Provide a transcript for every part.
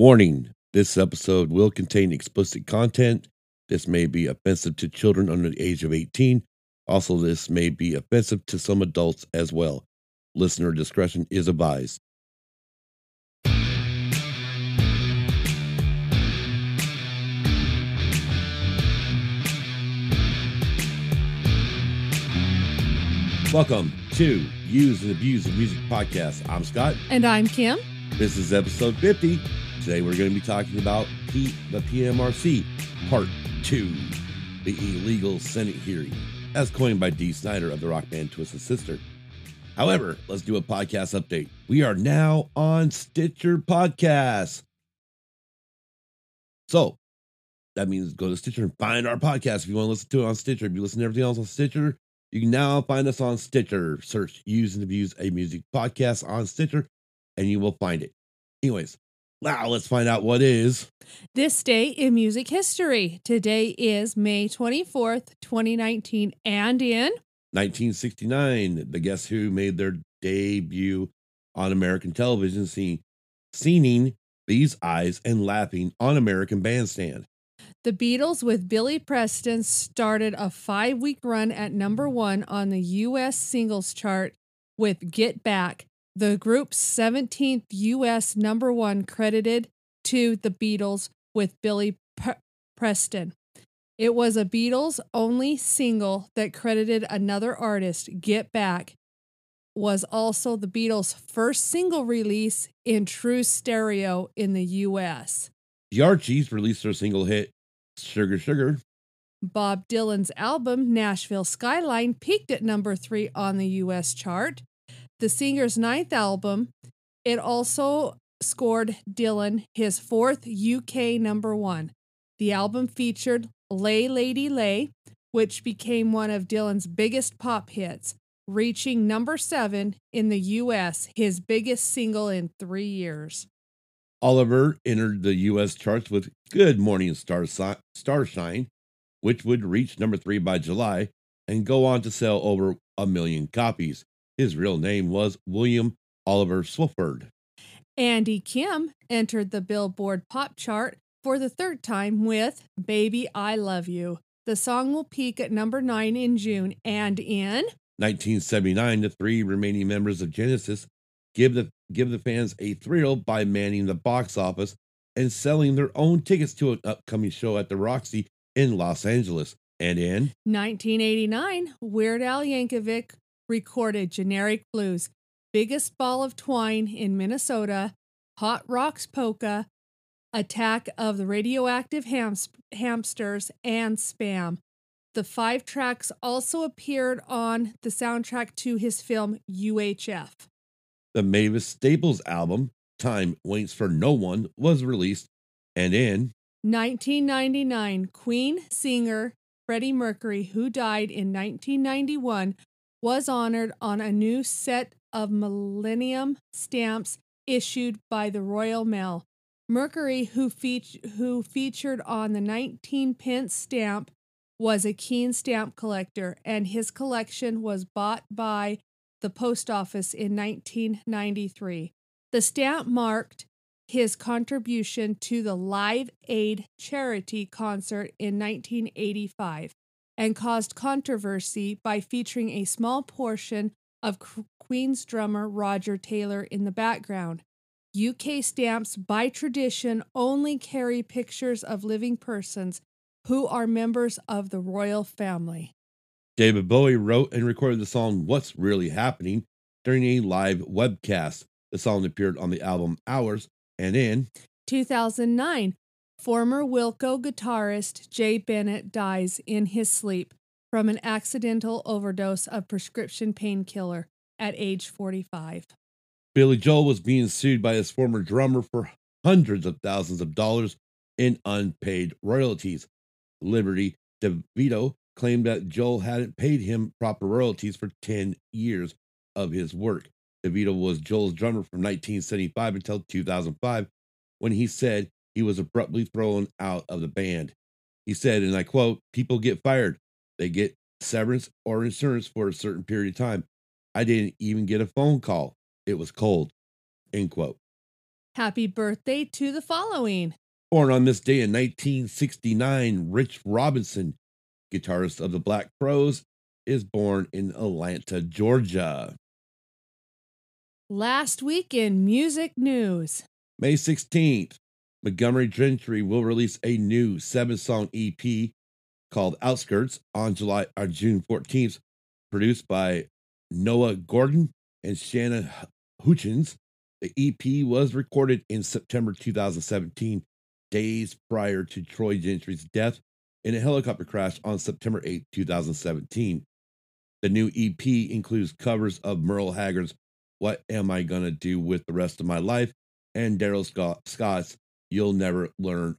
Warning this episode will contain explicit content. This may be offensive to children under the age of 18. Also, this may be offensive to some adults as well. Listener discretion is advised. Welcome to Use and Abuse of Music Podcast. I'm Scott. And I'm Kim. This is episode 50. Today we're going to be talking about the PMRC Part 2, the illegal Senate hearing, as coined by Dee Snider of the rock band Twisted Sister. However, let's do a podcast update. We are now on Stitcher Podcast. So that means go to Stitcher and find our podcast if you want to listen to it on Stitcher. If you listen to everything else on Stitcher, you can now find us on Stitcher. Search Use and Abuse a Music Podcast on Stitcher, and you will find it. Anyways, now let's find out what is. This day in music history. Today is May 24th, 2019, and in 1969. The Guess Who made their debut on American television, seeing, singing These Eyes and Laughing on American Bandstand. the Beatles with Billy Preston started a five week run at number one on the U.S. singles chart with Get Back, the group's 17th U.S. number one credited to the Beatles with Billy Pre- Preston. It was a Beatles only single that credited another artist, Get Back, was also the Beatles' first single release in true stereo in the U.S. The Archies released their single hit, Sugar Sugar. Bob Dylan's album, Nashville Skyline, peaked at number three on the US chart. The singer's ninth album, it also scored Dylan his fourth UK number one. The album featured Lay Lady Lay, which became one of Dylan's biggest pop hits, reaching number seven in the US, his biggest single in three years. Oliver entered the U.S. charts with Good Morning Star Starshine, which would reach number three by July and go on to sell over a million copies. His real name was William Oliver Swofford. Andy Kim entered the Billboard pop chart for the third time with Baby I Love You. The song will peak at number nine in June and in 1979, the three remaining members of Genesis give the give the fans a thrill by manning the box office and selling their own tickets to an upcoming show at the Roxy in Los Angeles. And in 1989, Weird Al Yankovic recorded Generic Blues, Biggest Ball of Twine in Minnesota, Hot Rocks Polka, Attack of the Radioactive Hams- Hamsters, and Spam. The five tracks also appeared on the soundtrack to his film UHF. the Mavis Staples album, Time Waits for No One, was released. And in 1999, Queen singer Freddie Mercury, who died in 1991, was honored on a new set of Millennium stamps issued by the Royal Mail. Mercury, who, who featured on the 19 pence stamp, was a keen stamp collector, and his collection was bought by the post office in 1993. The stamp marked his contribution to the Live Aid charity concert in 1985 and caused controversy by featuring a small portion of Queen's drummer Roger Taylor in the background. UK stamps, by tradition, only carry pictures of living persons who are members of the royal family. David Bowie wrote and recorded the song What's Really Happening during a live webcast. The song appeared on the album Hours and in 2009, former Wilco guitarist Jay Bennett dies in his sleep from an accidental overdose of prescription painkiller at age 45. Billy Joel was being sued by his former drummer for hundreds of thousands of dollars in unpaid royalties. Liberty DeVito claimed that Joel hadn't paid him proper royalties for 10 years of his work. DeVito was Joel's drummer from 1975 until 2005, when he said he was abruptly thrown out of the band. He said, and I quote, People get fired. They get severance or insurance for a certain period of time. I didn't even get a phone call. It was cold. End quote. Happy birthday to the following. Born on this day in 1969, Rich Robinson, guitarist of the Black Crowes, is born in Atlanta, Georgia. Last week in music news. May 16th, Montgomery Gentry will release a new seven song EP called Outskirts on July or June 14th, produced by Noah Gordon and Shannon Houchins. The EP was recorded in September 2017, days prior to Troy Gentry's death in a helicopter crash on September 8, 2017. The new EP includes covers of Merle Haggard's What Am I Gonna Do with the Rest of My Life and Darrell Scott, Scott's You'll Never Learn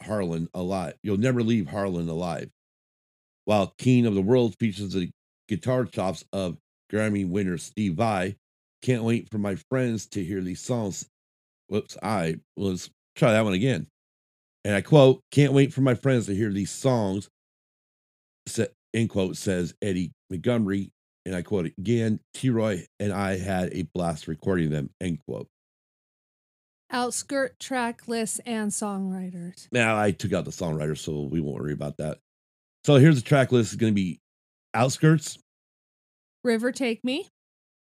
Harlan Alive. You'll Never Leave Harlan Alive. While King of the World features the guitar chops of Grammy winner Steve Vai. Can't wait for my friends to hear these songs. Whoops, I let's try that one again. And I quote, can't wait for my friends to hear these songs. End quote says Eddie Montgomery. And I quote again, T Roy and I had a blast recording them. End quote. Outskirt track lists and songwriters. Now I took out the songwriters, so we won't worry about that. So here's the track list. It's going to be Outskirts. River Take Me.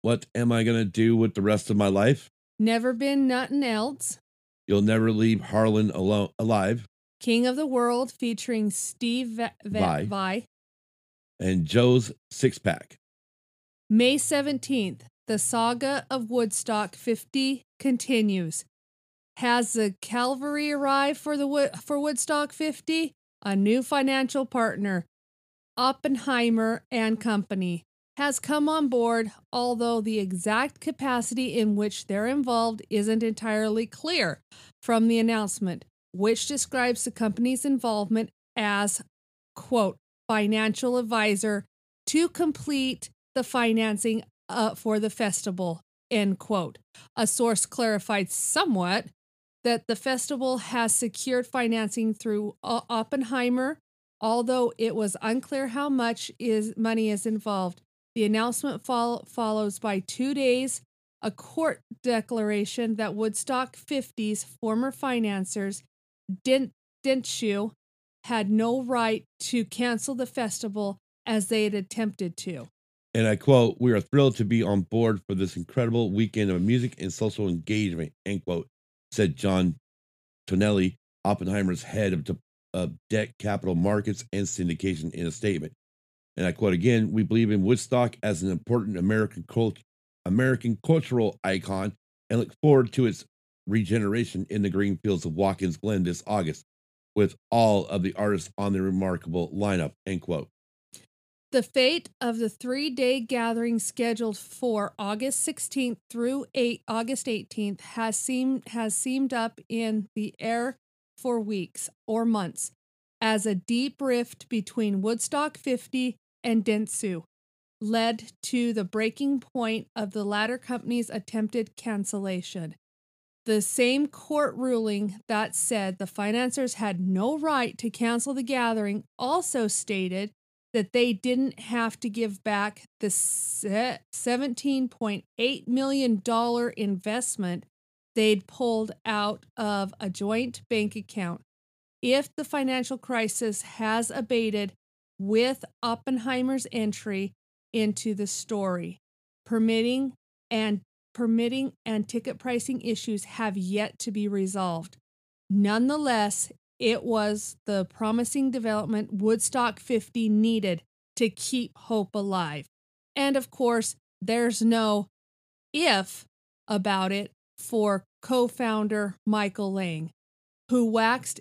What am I going to do with the rest of my life? Never Been Nothing Else. You'll Never Leave Harlan alone alive. King of the World featuring Steve Vai. Vai. And Joe's Six Pack. May 17th, the saga of Woodstock 50 continues. Has the cavalry arrived for the for Woodstock 50? A new financial partner, Oppenheimer and Company, has come on board, although the exact capacity in which they're involved isn't entirely clear from the announcement, which describes the company's involvement as quote financial advisor to complete the financing uh, for the festival end quote a source clarified somewhat that the festival has secured financing through oppenheimer although it was unclear how much is money is involved the announcement fol- follows by two days a court declaration that woodstock 50's former financiers Dentsu had no right to cancel the festival as they had attempted to. And I quote, We are thrilled to be on board for this incredible weekend of music and social engagement, end quote, said John Tonelli, Oppenheimer's head of, of debt capital markets and syndication in a statement. And I quote again, we believe in Woodstock as an important American cult- American cultural icon and look forward to its regeneration in the green fields of Watkins Glen this August with all of the artists on the remarkable lineup, end quote. The fate of the three day gathering scheduled for August 16th through 8, August 18th has seemed, has seemed up in the air for weeks or months as a deep rift between Woodstock 50 and Dentsu led to the breaking point of the latter company's attempted cancellation. The same court ruling that said the financiers had no right to cancel the gathering also stated that they didn't have to give back the $17.8 million investment they'd pulled out of a joint bank account if the financial crisis has abated with Oppenheimer's entry into the story. Permitting and permitting and ticket pricing issues have yet to be resolved. Nonetheless, it was the promising development Woodstock 50 needed to keep hope alive. And of course, there's no if about it for co founder Michael Lang, who waxed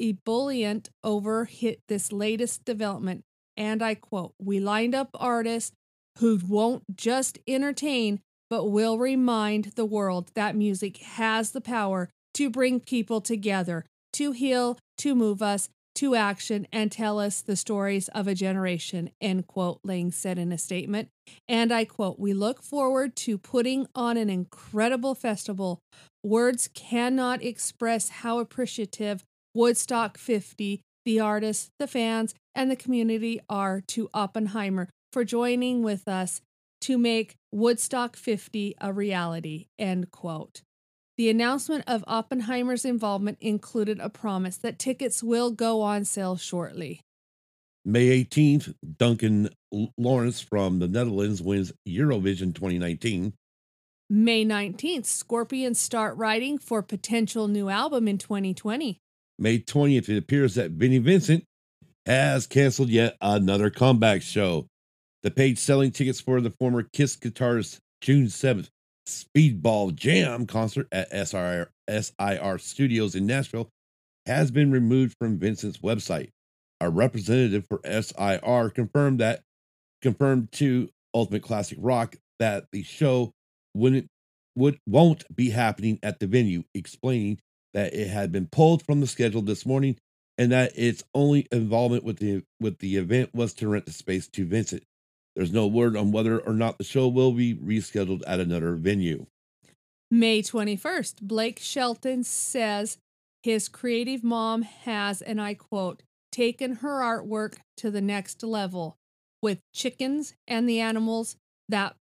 ebullient over hit this latest development. And I quote, We lined up artists who won't just entertain, but will remind the world that music has the power to bring people together, to heal, to move us to action, and tell us the stories of a generation, end quote, Lang said in a statement. And I quote, We look forward to putting on an incredible festival. Words cannot express how appreciative Woodstock 50, the artists, the fans, and the community are to Oppenheimer for joining with us to make Woodstock 50 a reality. End quote. The announcement of Oppenheimer's involvement included a promise that tickets will go on sale shortly. May 18th, Duncan Lawrence from the Netherlands wins Eurovision 2019. May 19th, Scorpions start writing for potential new album in 2020. May 20th, it appears that Vinnie Vincent has canceled yet another comeback show. The page selling tickets for the former Kiss guitarist June 7th Speedball Jam concert at SIR, SIR Studios in Nashville has been removed from Vincent's website. A representative for SIR confirmed that confirmed to Ultimate Classic Rock that the show wouldn't would won't be happening at the venue, explaining that it had been pulled from the schedule this morning and that its only involvement with the with the event was to rent the space to Vincent. There's no word on whether or not the show will be rescheduled at another venue. May 21st, Blake Shelton says his creative mom has, and I quote, taken her artwork to the next level with chickens and the animals that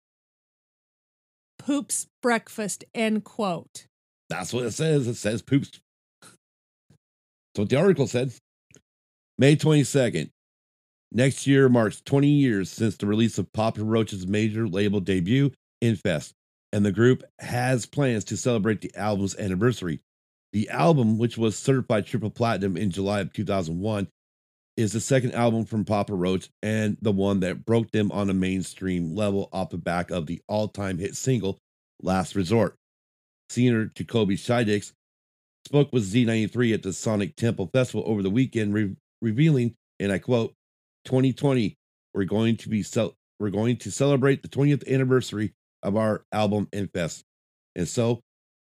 poops breakfast, end quote. That's what it says. It says poops. That's what the article said. May 22nd. Next year marks 20 years since the release of Papa Roach's major label debut, Infest, and the group has plans to celebrate the album's anniversary. The album, which was certified triple platinum in July of 2001, is the second album from Papa Roach and the one that broke them on a mainstream level off the back of the all time hit single, Last Resort. Singer Jacoby Shaddix spoke with Z93 at the Sonic Temple Festival over the weekend, re- revealing, and I quote, 2020, we're going to be cel- we're going to celebrate the 20th anniversary of our album Infest. And so,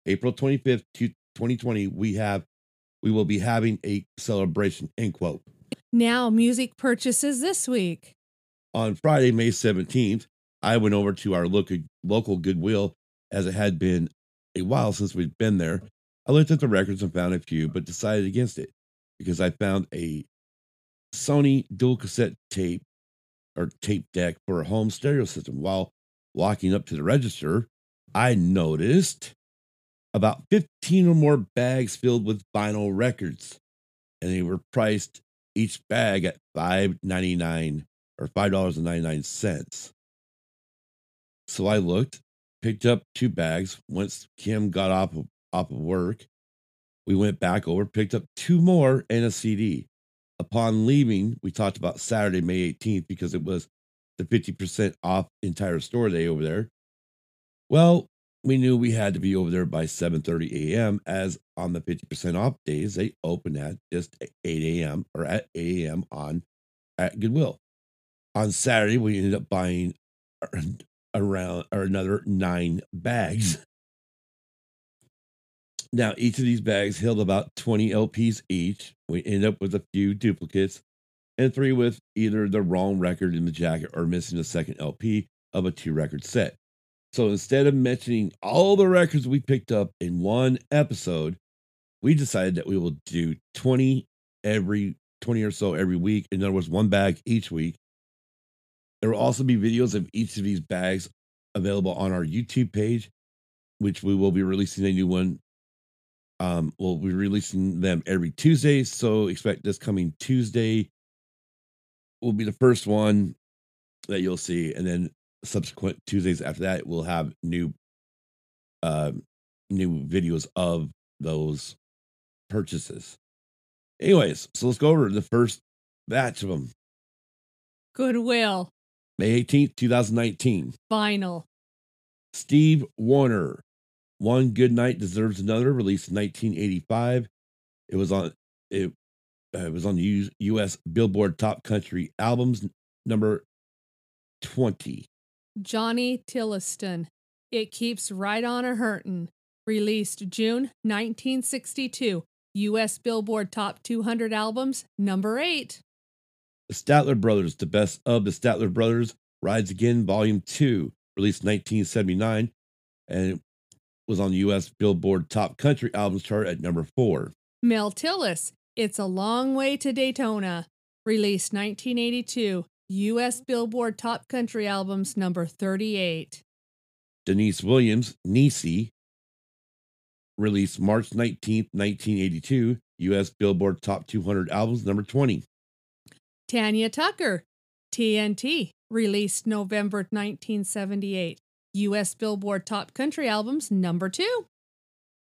April 25th, 2020, we have we will be having a celebration, end quote. Now, music purchases this week. On Friday, May 17th, I went over to our local, local Goodwill as it had been a while since we'd been there. I looked at the records and found a few, but decided against it because I found a Sony dual cassette tape or tape deck for a home stereo system. While walking up to the register, I noticed about 15 or more bags filled with vinyl records, and they were priced each bag at $5.99 or $5.99. So I looked, picked up two bags. Once Kim got off of, off of work, we went back over, picked up two more and a CD. Upon leaving, we talked about Saturday, May 18th, because it was the 50% off entire store day over there. Well, we knew we had to be over there by 7:30 a.m. as on the 50% off days they open at just 8 a.m. or at 8 a.m. on at Goodwill. On Saturday, we ended up buying uh, around or another nine bags. Now, each of these bags held about 20 LPs each. We end up with a few duplicates and three with either the wrong record in the jacket or missing a second LP of a two record set. So instead of mentioning all the records we picked up in one episode, we decided that we will do 20 every 20 or so every week. In other words, one bag each week. There will also be videos of each of these bags available on our YouTube page, which we will be releasing a new one. Um, we'll be releasing them every Tuesday. So expect this coming Tuesday will be the first one that you'll see. And then subsequent Tuesdays after that, we'll have new uh, new videos of those purchases. Anyways, so let's go over the first batch of them. Goodwill. May 18th, 2019. Vinyl. Steve Wariner. One Good Night Deserves Another, released in 1985. It was on it, uh, it was on the U- U.S. Billboard Top Country Albums number 20. Johnny Tillotson. It Keeps Right On a Hurtin'. Released June 1962. U.S. Billboard Top 200 Albums, number 8. The Statler Brothers, the best of the Statler Brothers, Rides Again, Volume 2, released 1979, and was on the U.S. Billboard Top Country Albums chart at number 4. Mel Tillis, It's a Long Way to Daytona, released 1982, U.S. Billboard Top Country Albums number 38. Deniece Williams, Niecy, released March 19th, 1982, U.S. Billboard Top 200 Albums, number 20. Tanya Tucker, TNT, released November 1978. U.S. Billboard Top Country Albums, number two.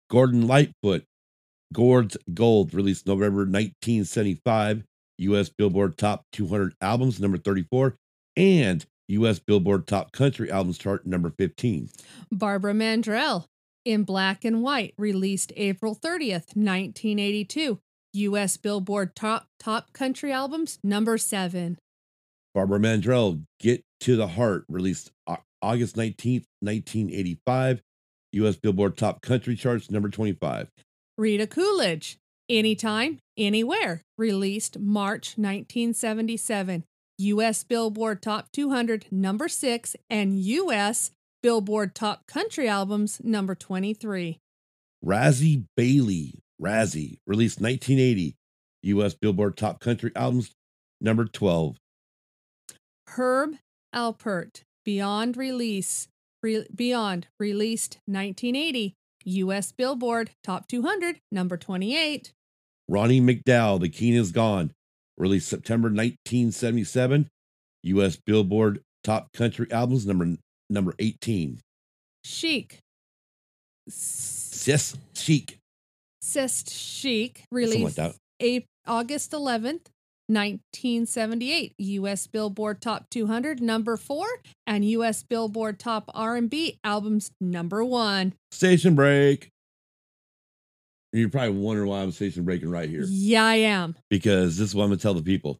Gordon Lightfoot, Gord's Gold, released November 1975. U.S. Billboard Top 200 Albums, number 34. And U.S. Billboard Top Country Albums chart, number 15. Barbara Mandrell, In Black and White, released April 30th, 1982. U.S. Billboard Top Top Country Albums, number seven. Barbara Mandrell, Get to the Heart, released August 19th, 1985. U.S. Billboard Top Country Charts, number 25. Rita Coolidge, Anytime, Anywhere, released March 1977. U.S. Billboard Top 200, number 6, and U.S. Billboard Top Country Albums, number 23. Razzy Bailey, Razzy, released 1980. U.S. Billboard Top Country Albums, number 12. Herb Alpert, Beyond Release, Re- Beyond, released 1980. U.S. Billboard Top 200, number 28. Ronnie McDowell, The King is Gone, released September 1977. U.S. Billboard Top Country Albums, number number 18. Chic. C'est Chic. C'est Chic, released like A- August 11th, 1978 US Billboard Top 200 number 4 and US Billboard Top R&B albums number 1. Station break. You're probably wondering why I'm station breaking right here. Yeah, I am. Because this is what I'm going to tell the people.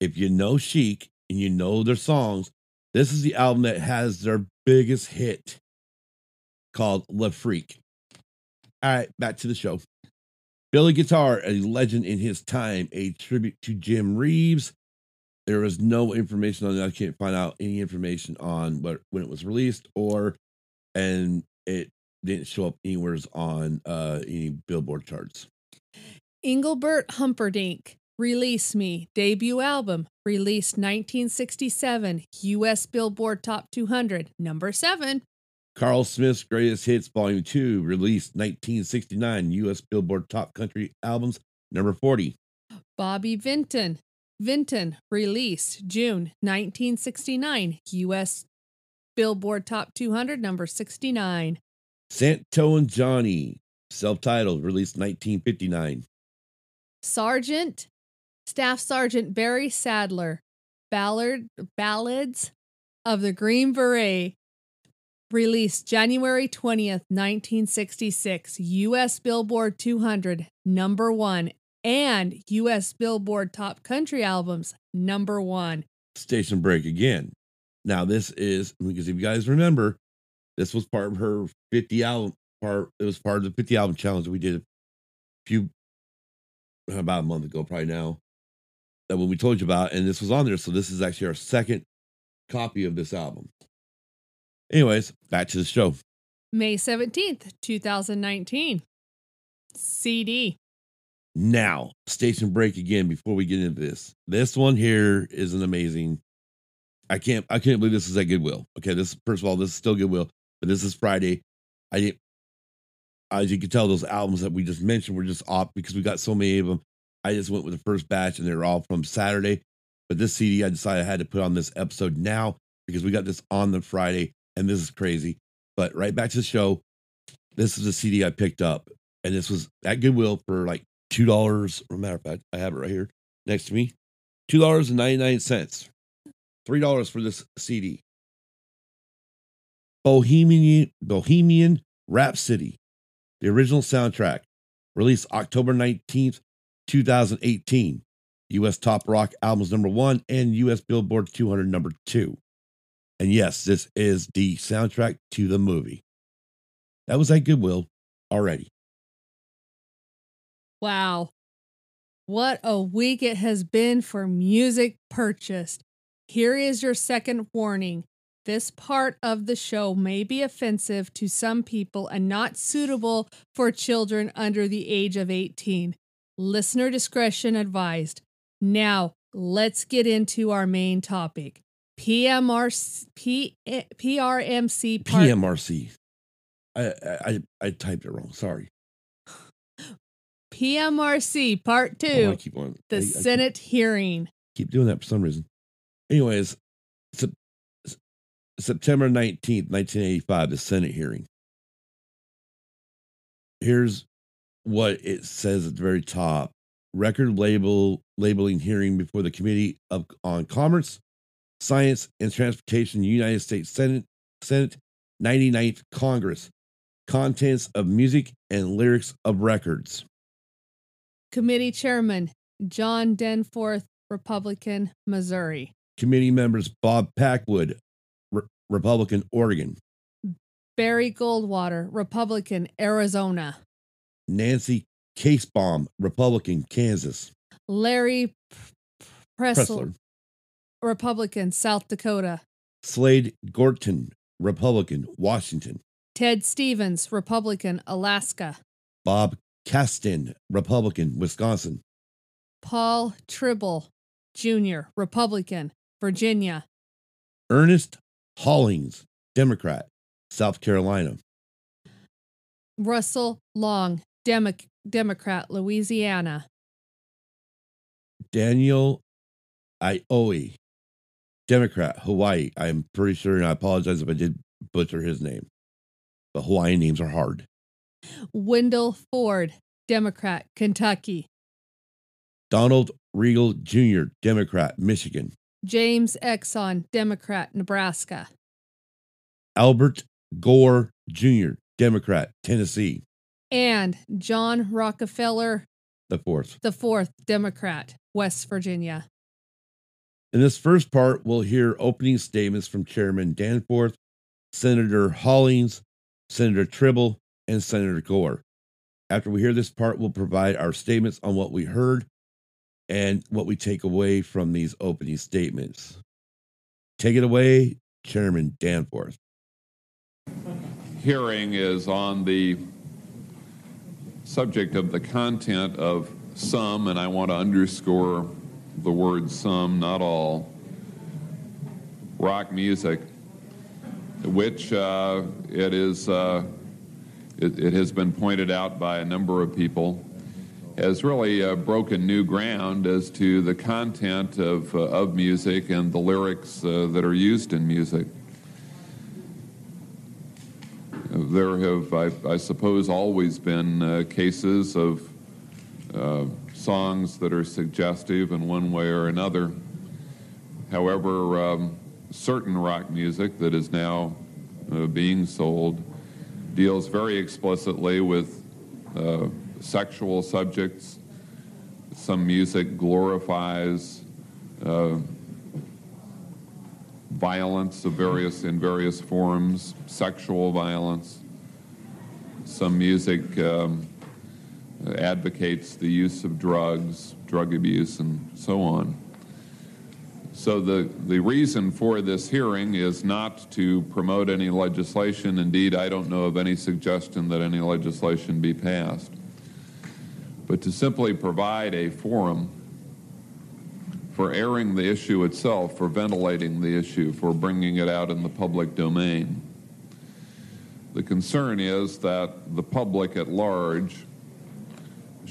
If you know Chic and you know their songs, this is the album that has their biggest hit called Le Freak. All right, back to the show. Billy Guitar, a legend in his time, a tribute to Jim Reeves. There is no information on it. I can't find out any information on what when it was released or and it didn't show up anywhere on uh any billboard charts. Engelbert Humperdinck, Release Me, debut album, released 1967, US Billboard Top 200, number 7. Carl Smith's Greatest Hits Volume 2, released 1969, U.S. Billboard Top Country Albums, number 40. Bobby Vinton, Vinton, released June 1969, U.S. Billboard Top 200, number 69. Santo and Johnny, self titled, released 1959. Sergeant, Staff Sergeant Barry Sadler, Ballard, Ballads of the Green Beret, released January 20th, 1966, US Billboard 200, number one, and US Billboard Top Country Albums, number one. Station break again. Now, this is because if you guys remember, this was part of her 50 album part. It was part of the 50 album challenge we did a few about a month ago, probably now. That when we told you about, and this was on there. So this is actually our second copy of this album. Anyways, back to the show. May 17th, 2019. CD. Now, station break again before we get into this. This one here is an amazing. I can't I can't believe this is at Goodwill. Okay, this first of all, this is still Goodwill, but this is Friday. I didn't as you can tell, those albums that we just mentioned were just off because we got so many of them. I just went with the first batch and they're all from Saturday. But this CD I decided I had to put on this episode now because we got this on the Friday and this is crazy. But right back to the show. This is a CD I picked up, and this was at Goodwill for like two dollars. Matter of fact, I have it right here next to me. Two dollars and ninety nine cents. Three dollars for this CD. Bohemian Bohemian Rhapsody, the original soundtrack, released October nineteenth, two thousand eighteen. U.S. Top Rock Albums number one and U.S. Billboard 200 number two. And yes, this is the soundtrack to the movie. That was at Goodwill already. Wow. What a week it has been for music purchased. Here is your second warning. This part of the show may be offensive to some people and not suitable for children under the age of 18. Listener discretion advised. Now, let's get into our main topic. PMRC, P, PRMC eh, part, PMRC. I, I I typed it wrong. Sorry. PMRC Part Oh, I Two, keep on. the I- I Senate hearing. keep doing that for some reason. Anyways, Sep- September 19th, 1985, the Senate hearing. Here's what it says at the very top. Record label labeling hearing before the Committee of on Commerce, Science and Transportation, United States Senate Senate 99th Congress. Contents of music and lyrics of records. Committee Chairman John Danforth, Republican, Missouri. Committee members Bob Packwood, Re- Republican, Oregon. Barry Goldwater, Republican, Arizona. Nancy Kassebaum, Republican, Kansas. Larry Pressler. Republican, South Dakota. Slade Gorton, Republican, Washington. Ted Stevens, Republican, Alaska. Bob Kasten, Republican, Wisconsin. Paul Trible Jr., Republican, Virginia. Ernest Hollings, Democrat, South Carolina. Russell Long, Demo- Democrat, Louisiana. Daniel Ioe, Democrat, Hawaii. I'm pretty sure, and I apologize if I did butcher his name. But Hawaiian names are hard. Wendell Ford, Democrat, Kentucky. Donald Riegle Jr., Democrat, Michigan. James Exon, Democrat, Nebraska. Albert Gore Jr., Democrat, Tennessee. And John Rockefeller The fourth. IV, Democrat, West Virginia. In this first part, we'll hear opening statements from Chairman Danforth, Senator Hollings, Senator Trible, and Senator Gore. After we hear this part, we'll provide our statements on what we heard and what we take away from these opening statements. Take it away, Chairman Danforth. hearing is on the subject of the content of some, and I want to underscore the word some, not all, rock music, which uh, it is. Uh, it, has been pointed out by a number of people has really uh, broken new ground as to the content of, uh, of music and the lyrics uh, that are used in music. There have, I, I suppose, always been uh, cases of songs that are suggestive in one way or another. However, um, certain rock music that is now uh, being sold deals very explicitly with uh, sexual subjects. Some music glorifies uh, violence of various in various forms, sexual violence. Some music um, advocates the use of drugs, drug abuse, and so on. So the, the reason for this hearing is not to promote any legislation. Indeed, I don't know of any suggestion that any legislation be passed. But to simply provide a forum for airing the issue itself, for ventilating the issue, for bringing it out in the public domain. The concern is that the public at large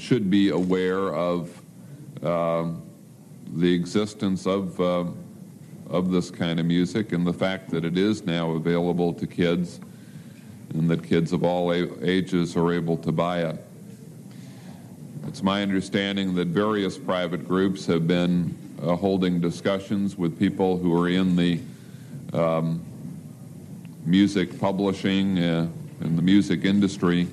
should be aware of uh, the existence of, uh, of this kind of music and the fact that it is now available to kids and that kids of all ages are able to buy it. It's my understanding that various private groups have been uh, holding discussions with people who are in the um, music publishing uh, and the music industry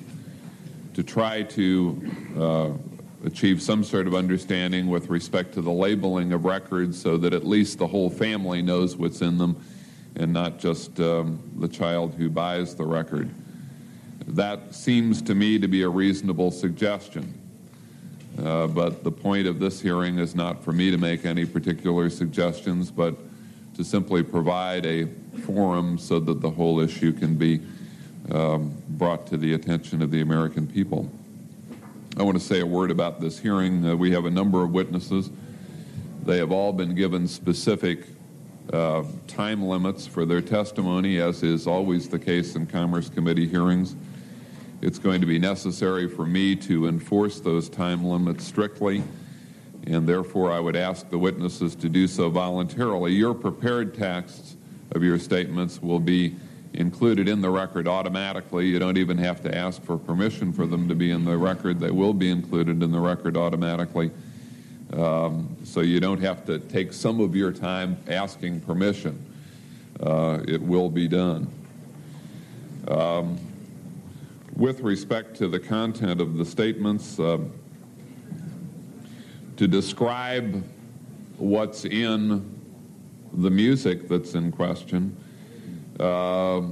to try to uh, achieve some sort of understanding with respect to the labeling of records so that at least the whole family knows what's in them and not just um, the child who buys the record. That seems to me to be a reasonable suggestion. Uh, but the point of this hearing is not for me to make any particular suggestions, but to simply provide a forum so that the whole issue can be um, brought to the attention of the American people. I want to say a word about this hearing. Uh, we have a number of witnesses. They have all been given specific uh, time limits for their testimony, as is always the case in Commerce Committee hearings. it's going to be necessary for me to enforce those time limits strictly, and therefore I would ask the witnesses to do so voluntarily. Your prepared texts of your statements will be included in the record automatically. You don't even have to ask for permission for them to be in the record. They will be included in the record automatically. Um, so you don't have to take some of your time asking permission. Uh, it will be done. Um, with respect to the content of the statements, uh, to describe what's in the music that's in question uh,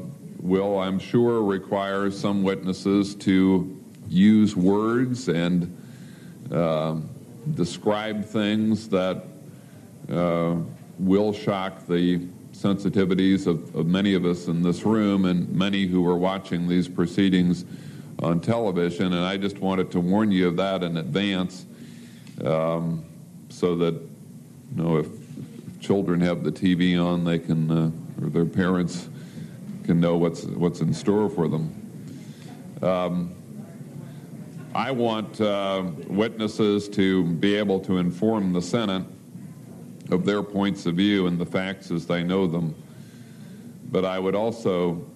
will, I'm sure, require some witnesses to use words and uh, describe things that uh, will shock the sensitivities of, of, many of us in this room and many who are watching these proceedings on television. And I just wanted to warn you of that in advance um, so that, you know, if, children have the TV on, they can, uh, or their parents can know what's, what's in store for them. Um, I want uh, witnesses to be able to inform the Senate of their points of view and the facts as they know them. But I would also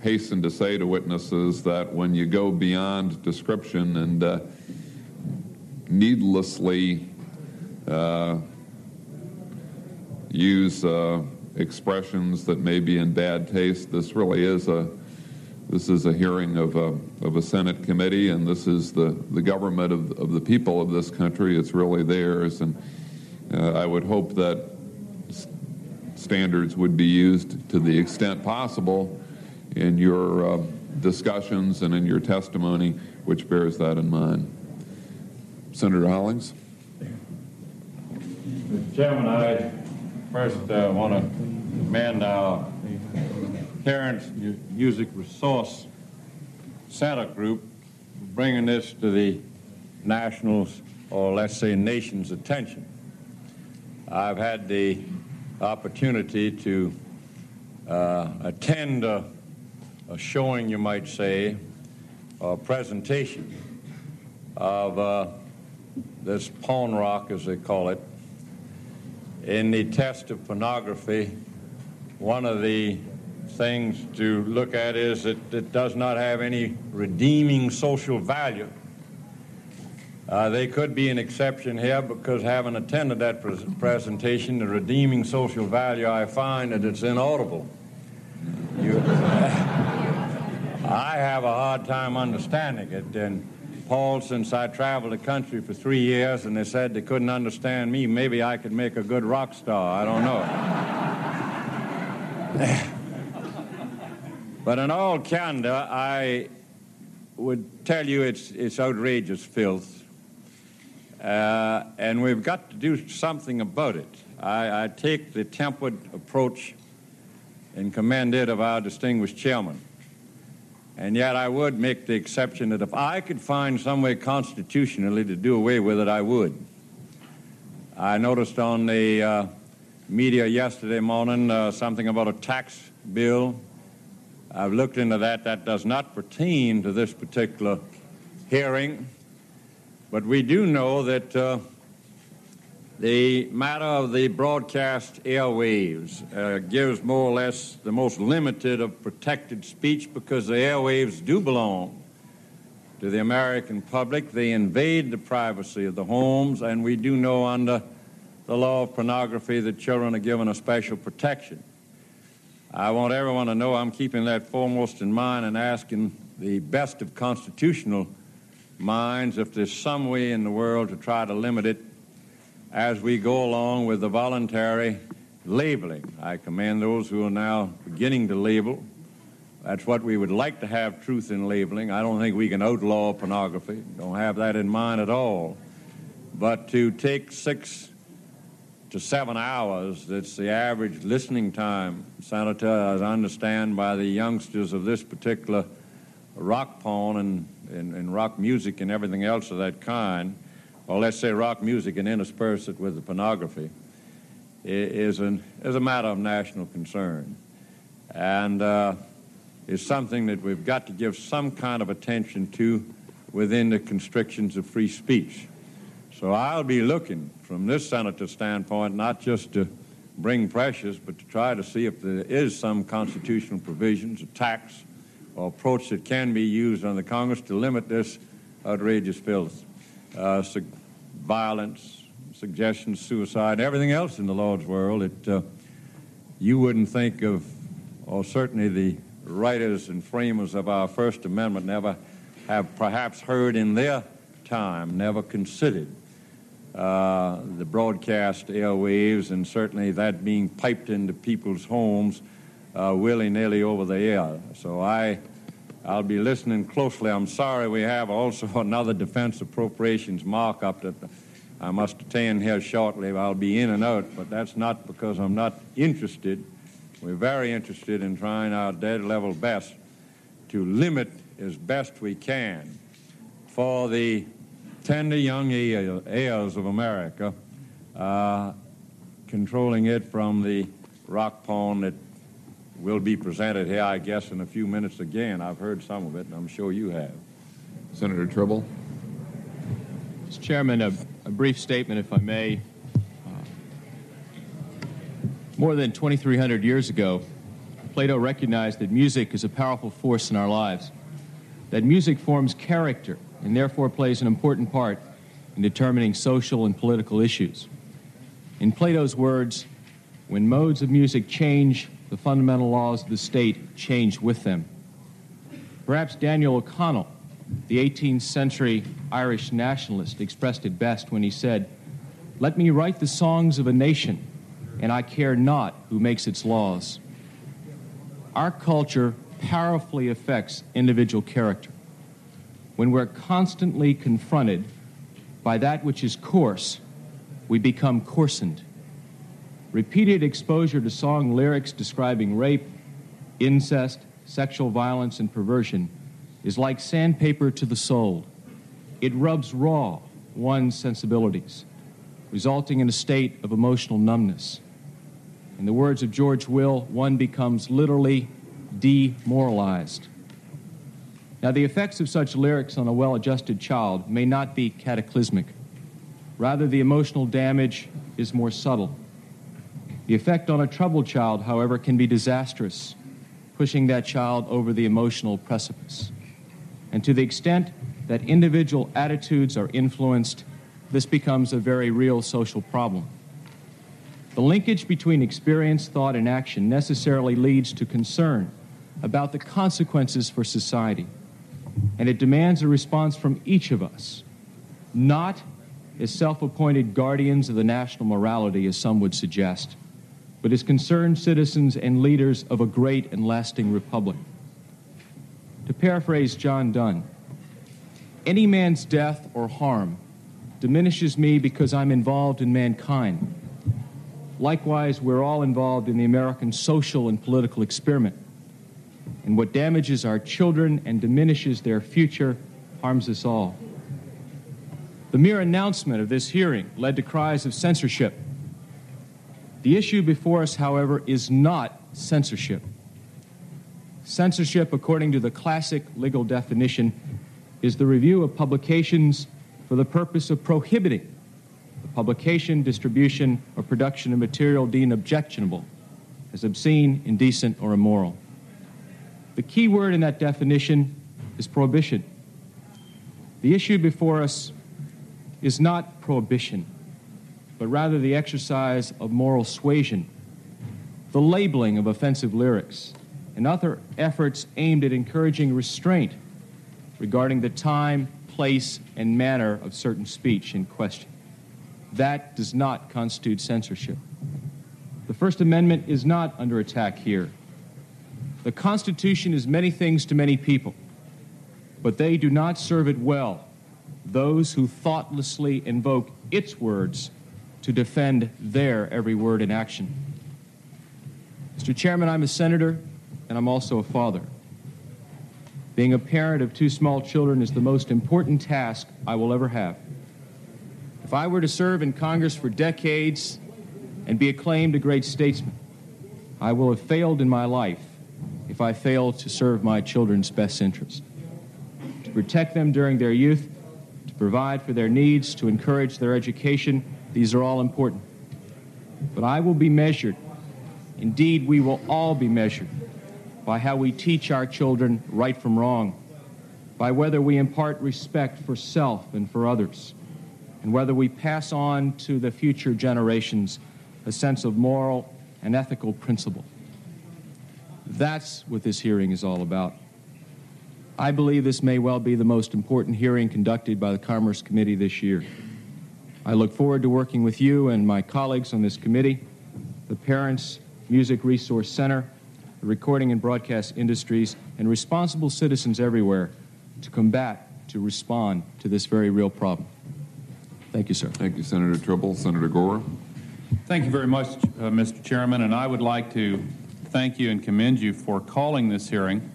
hasten to say to witnesses that when you go beyond description and uh, needlessly uh, use uh, expressions that may be in bad taste, this really is a this is a hearing of a, of a Senate committee, and this is the, the government of, of the people of this country. It's really theirs, and uh, I would hope that standards would be used to the extent possible in your uh, discussions and in your testimony, which bears that in mind. Senator Hollings. Chairman, I first uh, want to commend our Parents Music Resource Center Group for bringing this to the nationals, or let's say nation's attention. I've had the opportunity to uh, attend a, a, showing, you might say, a presentation of uh, this porn rock, as they call it. In the test of pornography, one of the things to look at is that it does not have any redeeming social value. Uh, they could be an exception here because having attended that pres presentation, the redeeming social value, I find that it's inaudible. You, I have a hard time understanding it. And Paul, since I traveled the country for three years and they said they couldn't understand me, maybe I could make a good rock star. I don't know. but in all candor, I would tell you it's, it's outrageous filth. Uh, and we've got to do something about it. I, I take the tempered approach and commend it of our distinguished chairman. And yet I would make the exception that if I could find some way constitutionally to do away with it, I would. I noticed on the uh, media yesterday morning uh, something about a tax bill. I've looked into that. That does not pertain to this particular hearing. But we do know that uh, the matter of the broadcast airwaves uh, gives more or less the most limited of protected speech because the airwaves do belong to the American public. They invade the privacy of the homes, and we do know under the law of pornography that children are given a special protection. I want everyone to know I'm keeping that foremost in mind and asking the best of constitutional minds if there's some way in the world to try to limit it as we go along with the voluntary labeling. I commend those who are now beginning to label. That's what we would like to have truth in labeling. I don't think we can outlaw pornography. Don't have that in mind at all. But to take six to seven hours, that's the average listening time, Senator, as I understand, by the youngsters of this particular rock porn and and, and rock music and everything else of that kind, or let's say rock music and intersperse it with the pornography, is, an, is a matter of national concern. And uh, is something that we've got to give some kind of attention to within the constrictions of free speech. So I'll be looking from this senator's standpoint not just to bring pressures, but to try to see if there is some constitutional provisions, a tax, or approach that can be used on the Congress to limit this outrageous filth, uh, su- violence, suggestions, suicide, everything else in the Lord's world that uh, you wouldn't think of, or certainly the writers and framers of our First Amendment never have perhaps heard in their time, never considered uh, the broadcast airwaves, and certainly that being piped into people's homes uh, willy-nilly over the air. So I, I'll be listening closely. I'm sorry we have also another defense appropriations markup that I must attend here shortly. I'll be in and out, but that's not because I'm not interested. We're very interested in trying our dead level best to limit as best we can for the tender young heirs of America, uh, controlling it from the rock porn that will be presented here, I guess, in a few minutes again. I've heard some of it, and I'm sure you have. Senator Trible. Mr. Chairman, a, a brief statement, if I may. Uh, more than 2,300 years ago, Plato recognized that music is a powerful force in our lives, that music forms character and therefore plays an important part in determining social and political issues. In Plato's words, when modes of music change, the fundamental laws of the state change with them. Perhaps Daniel O'Connell, the 18th century Irish nationalist, expressed it best when he said, Let me write the songs of a nation, and I care not who makes its laws. Our culture powerfully affects individual character when we're constantly confronted by that which is coarse, we become coarsened. Repeated exposure to song lyrics describing rape, incest, sexual violence, and perversion is like sandpaper to the soul. It rubs raw one's sensibilities, resulting in a state of emotional numbness. In the words of George Will, one becomes literally demoralized. Now, the effects of such lyrics on a well adjusted child may not be cataclysmic. Rather, the emotional damage is more subtle. The effect on a troubled child, however, can be disastrous, pushing that child over the emotional precipice. And to the extent that individual attitudes are influenced, this becomes a very real social problem. The linkage between experience, thought, and action necessarily leads to concern about the consequences for society and it demands a response from each of us, not as self appointed guardians of the national morality, as some would suggest, but as concerned citizens and leaders of a great and lasting republic. To paraphrase John Donne, any man's death or harm diminishes me because I'm involved in mankind. Likewise, we're all involved in the American social and political experiment and what damages our children and diminishes their future harms us all. The mere announcement of this hearing led to cries of censorship. The issue before us, however, is not censorship. Censorship, according to the classic legal definition, is the review of publications for the purpose of prohibiting the publication, distribution, or production of material deemed objectionable as obscene, indecent, or immoral. The key word in that definition is prohibition. The issue before us is not prohibition, but rather the exercise of moral suasion, the labeling of offensive lyrics, and other efforts aimed at encouraging restraint regarding the time, place, and manner of certain speech in question. That does not constitute censorship. The First Amendment is not under attack here. The Constitution is many things to many people, but they do not serve it well, those who thoughtlessly invoke its words to defend their every word and action. Mr. Chairman, I'm a senator and I'm also a father. Being a parent of two small children is the most important task I will ever have. If I were to serve in Congress for decades and be acclaimed a great statesman, I will have failed in my life if I fail to serve my children's best interest. To protect them during their youth, to provide for their needs, to encourage their education, these are all important. But I will be measured. Indeed, we will all be measured by how we teach our children right from wrong, by whether we impart respect for self and for others, and whether we pass on to the future generations a sense of moral and ethical principle. That's what this hearing is all about. I believe this may well be the most important hearing conducted by the Commerce Committee this year. I look forward to working with you and my colleagues on this committee, the Parents Music Resource Center, the recording and broadcast industries, and responsible citizens everywhere to combat, to respond to this very real problem. Thank you, sir. Thank you, Senator Trible. Senator Gore. Thank you very much, uh, Mr. Chairman, and I would like to thank you and commend you for calling this hearing.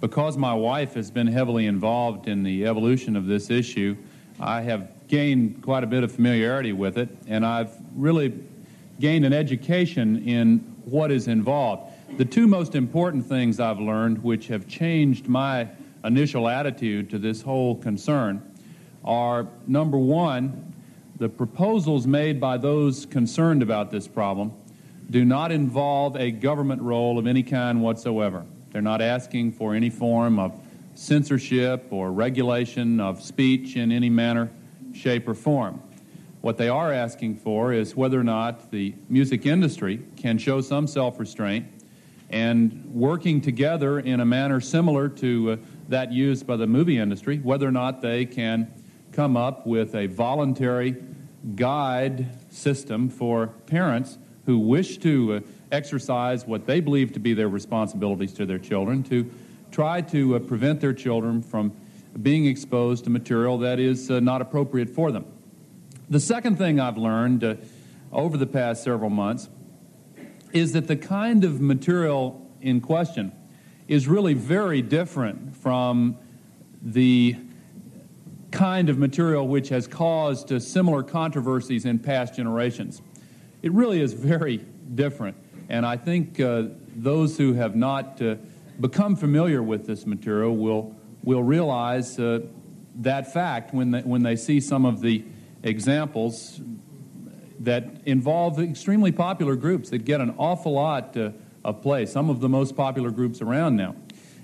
Because my wife has been heavily involved in the evolution of this issue, I have gained quite a bit of familiarity with it, and I've really gained an education in what is involved. The two most important things I've learned, which have changed my initial attitude to this whole concern, are number one, the proposals made by those concerned about this problem do not involve a government role of any kind whatsoever. They're not asking for any form of censorship or regulation of speech in any manner, shape, or form. What they are asking for is whether or not the music industry can show some self restraint and working together in a manner similar to uh, that used by the movie industry, whether or not they can come up with a voluntary guide system for parents who wish to uh, exercise what they believe to be their responsibilities to their children to try to uh, prevent their children from being exposed to material that is uh, not appropriate for them. The second thing I've learned uh, over the past several months is that the kind of material in question is really very different from the kind of material which has caused uh, similar controversies in past generations. It really is very different. And I think uh, those who have not uh, become familiar with this material will, will realize uh, that fact when they, when they see some of the examples that involve extremely popular groups that get an awful lot uh, of play, some of the most popular groups around now.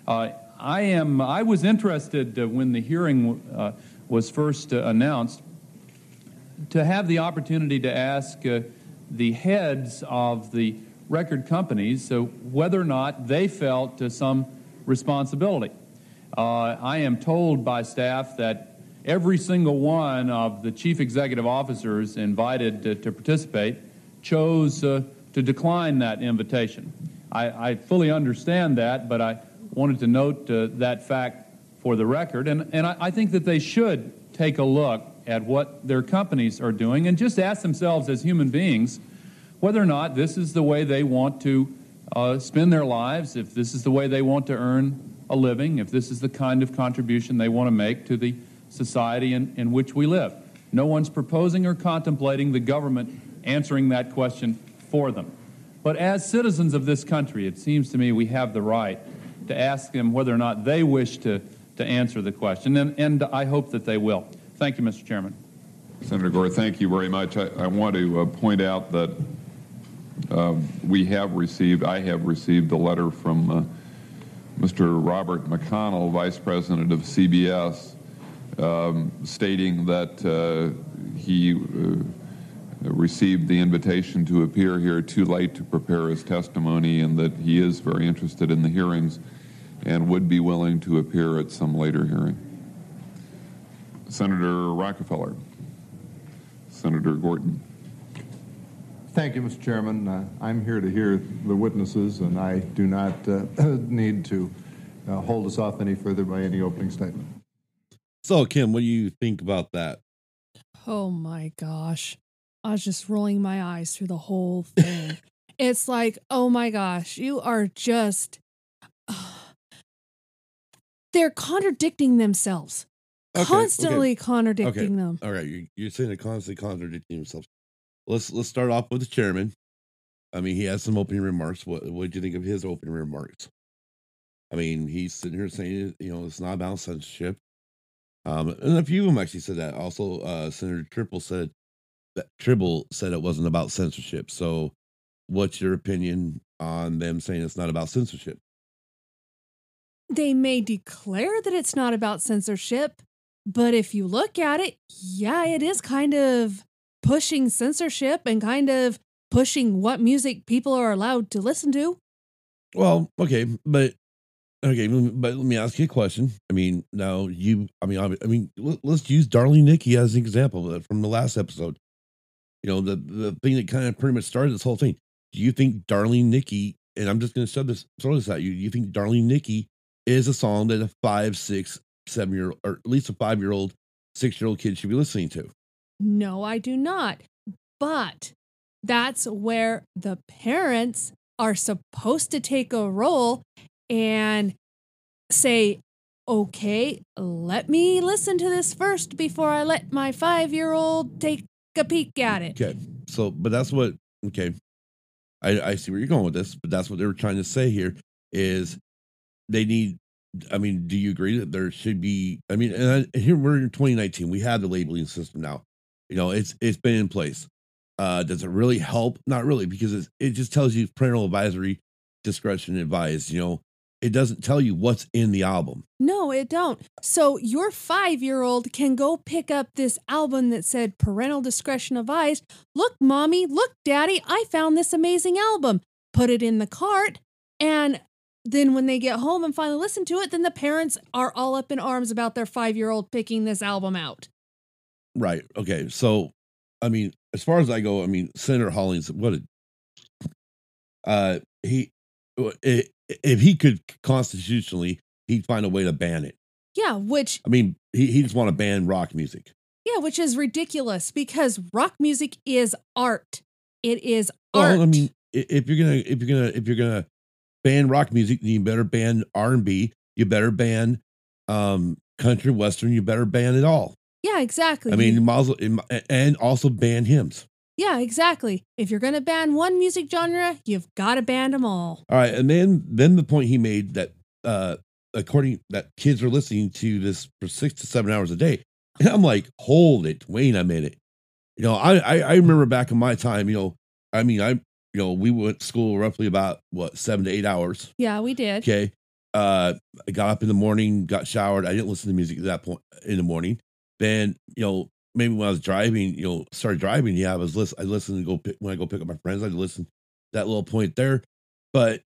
Uh, I, am, I was interested uh, when the hearing uh, was first uh, announced to have the opportunity to ask uh, the heads of the record companies whether or not they felt some responsibility. I am told by staff that every single one of the chief executive officers invited to, to participate chose uh, to decline that invitation. I, I, fully understand that, but I wanted to note uh, that fact for the record. And, and I, I, think that they should take a look at what their companies are doing and just ask themselves as human beings whether or not this is the way they want to uh, spend their lives, if this is the way they want to earn a living, if this is the kind of contribution they want to make to the society in, in which we live. No one's proposing or contemplating the government answering that question for them. But as citizens of this country, it seems to me we have the right to ask them whether or not they wish to, to answer the question, and, and I hope that they will. Thank you, Mr. Chairman. Senator Gore, thank you very much. I, I want to uh, point out that uh, we have received, I have received a letter from uh, Mr. Robert McConnell, Vice President of CBS, um, stating that uh, he uh, received the invitation to appear here too late to prepare his testimony and that he is very interested in the hearings and would be willing to appear at some later hearing. Senator Rockefeller. Senator Gorton. Thank you, Mr. Chairman. Uh, I'm here to hear the witnesses, and I do not uh, need to uh, hold us off any further by any opening statement. So, Kim, what do you think about that? Oh my gosh. I was just rolling my eyes through the whole thing. it's like, oh my gosh, you are just. They're contradicting themselves. Okay, constantly okay. contradicting okay. them. All right, you're, you're saying they're constantly contradicting themselves. Let's let's start off with the chairman. I mean, he has some opening remarks. What what did you think of his opening remarks? I mean, he's sitting here saying, you know, it's not about censorship. Um, and a few of them actually said that. Also, uh, Senator Triple said that Trible said it wasn't about censorship. So, what's your opinion on them saying it's not about censorship? They may declare that it's not about censorship, but if you look at it, yeah, it is kind of pushing censorship and kind of pushing what music people are allowed to listen to. Well, okay, but okay, but let me ask you a question. I mean, now you, I mean, I, mean, let- let's use Darling Nikki as an example from the last episode. You know, the the thing that kind of pretty much started this whole thing. Do you think Darling Nikki, and I'm just going to throw this, throw this at you. Do you think Darling Nikki is a song that a five, six, seven year, old or at least a five year old, six year old kid should be listening to? No, I do not. But that's where the parents are supposed to take a role and say, okay, let me listen to this first before I let my five year old take a peek at it. Okay. So, but that's what, okay. I, I see where you're going with this, but that's what they were trying to say here is they need, I mean, do you agree that there should be, I mean, and I, here we're in 2019, we have the labeling system now. You know, it's, it's been in place. Uh, does it really help? Not really, because it just tells you parental advisory discretion advised, you know, it doesn't tell you what's in the album. No, it don't. So your five year old can go pick up this album that said parental discretion advised. Look, mommy, look, daddy, I found this amazing album. Put it in the cart. And then when they get home and finally listen to it, then the parents are all up in arms about their five year old picking this album out. Right. Okay. So, I mean, as far as I go, I mean, Senator Hollings, what a, uh, he, if he could constitutionally, he'd find a way to ban it. Yeah, which I mean, he, he just want to ban rock music. yeah, which is ridiculous because rock music is art. It is art. Well, I mean, if you're gonna, if you're gonna, if you're gonna ban rock music, then you better ban R and B. You better ban um country western. You better ban it all. Yeah, exactly. I mean, you might as well- and also ban hymns. Yeah, exactly. If you're going to ban one music genre, you've got to ban them all. All right, and then then the point he made that uh according that kids are listening to this for six to seven hours a day, and I'm like, hold it, wait a minute. You know, I I, I remember back in my time, you know, I mean, I you know we went to school roughly about what seven to eight hours. Yeah, we did. Okay, uh, I got up in the morning, got showered. I didn't listen to music at that point in the morning. Then you know maybe when I was driving, you know, started driving. Yeah, I was listen. I listened to go pick, when I go pick up my friends. I listen that little point there, but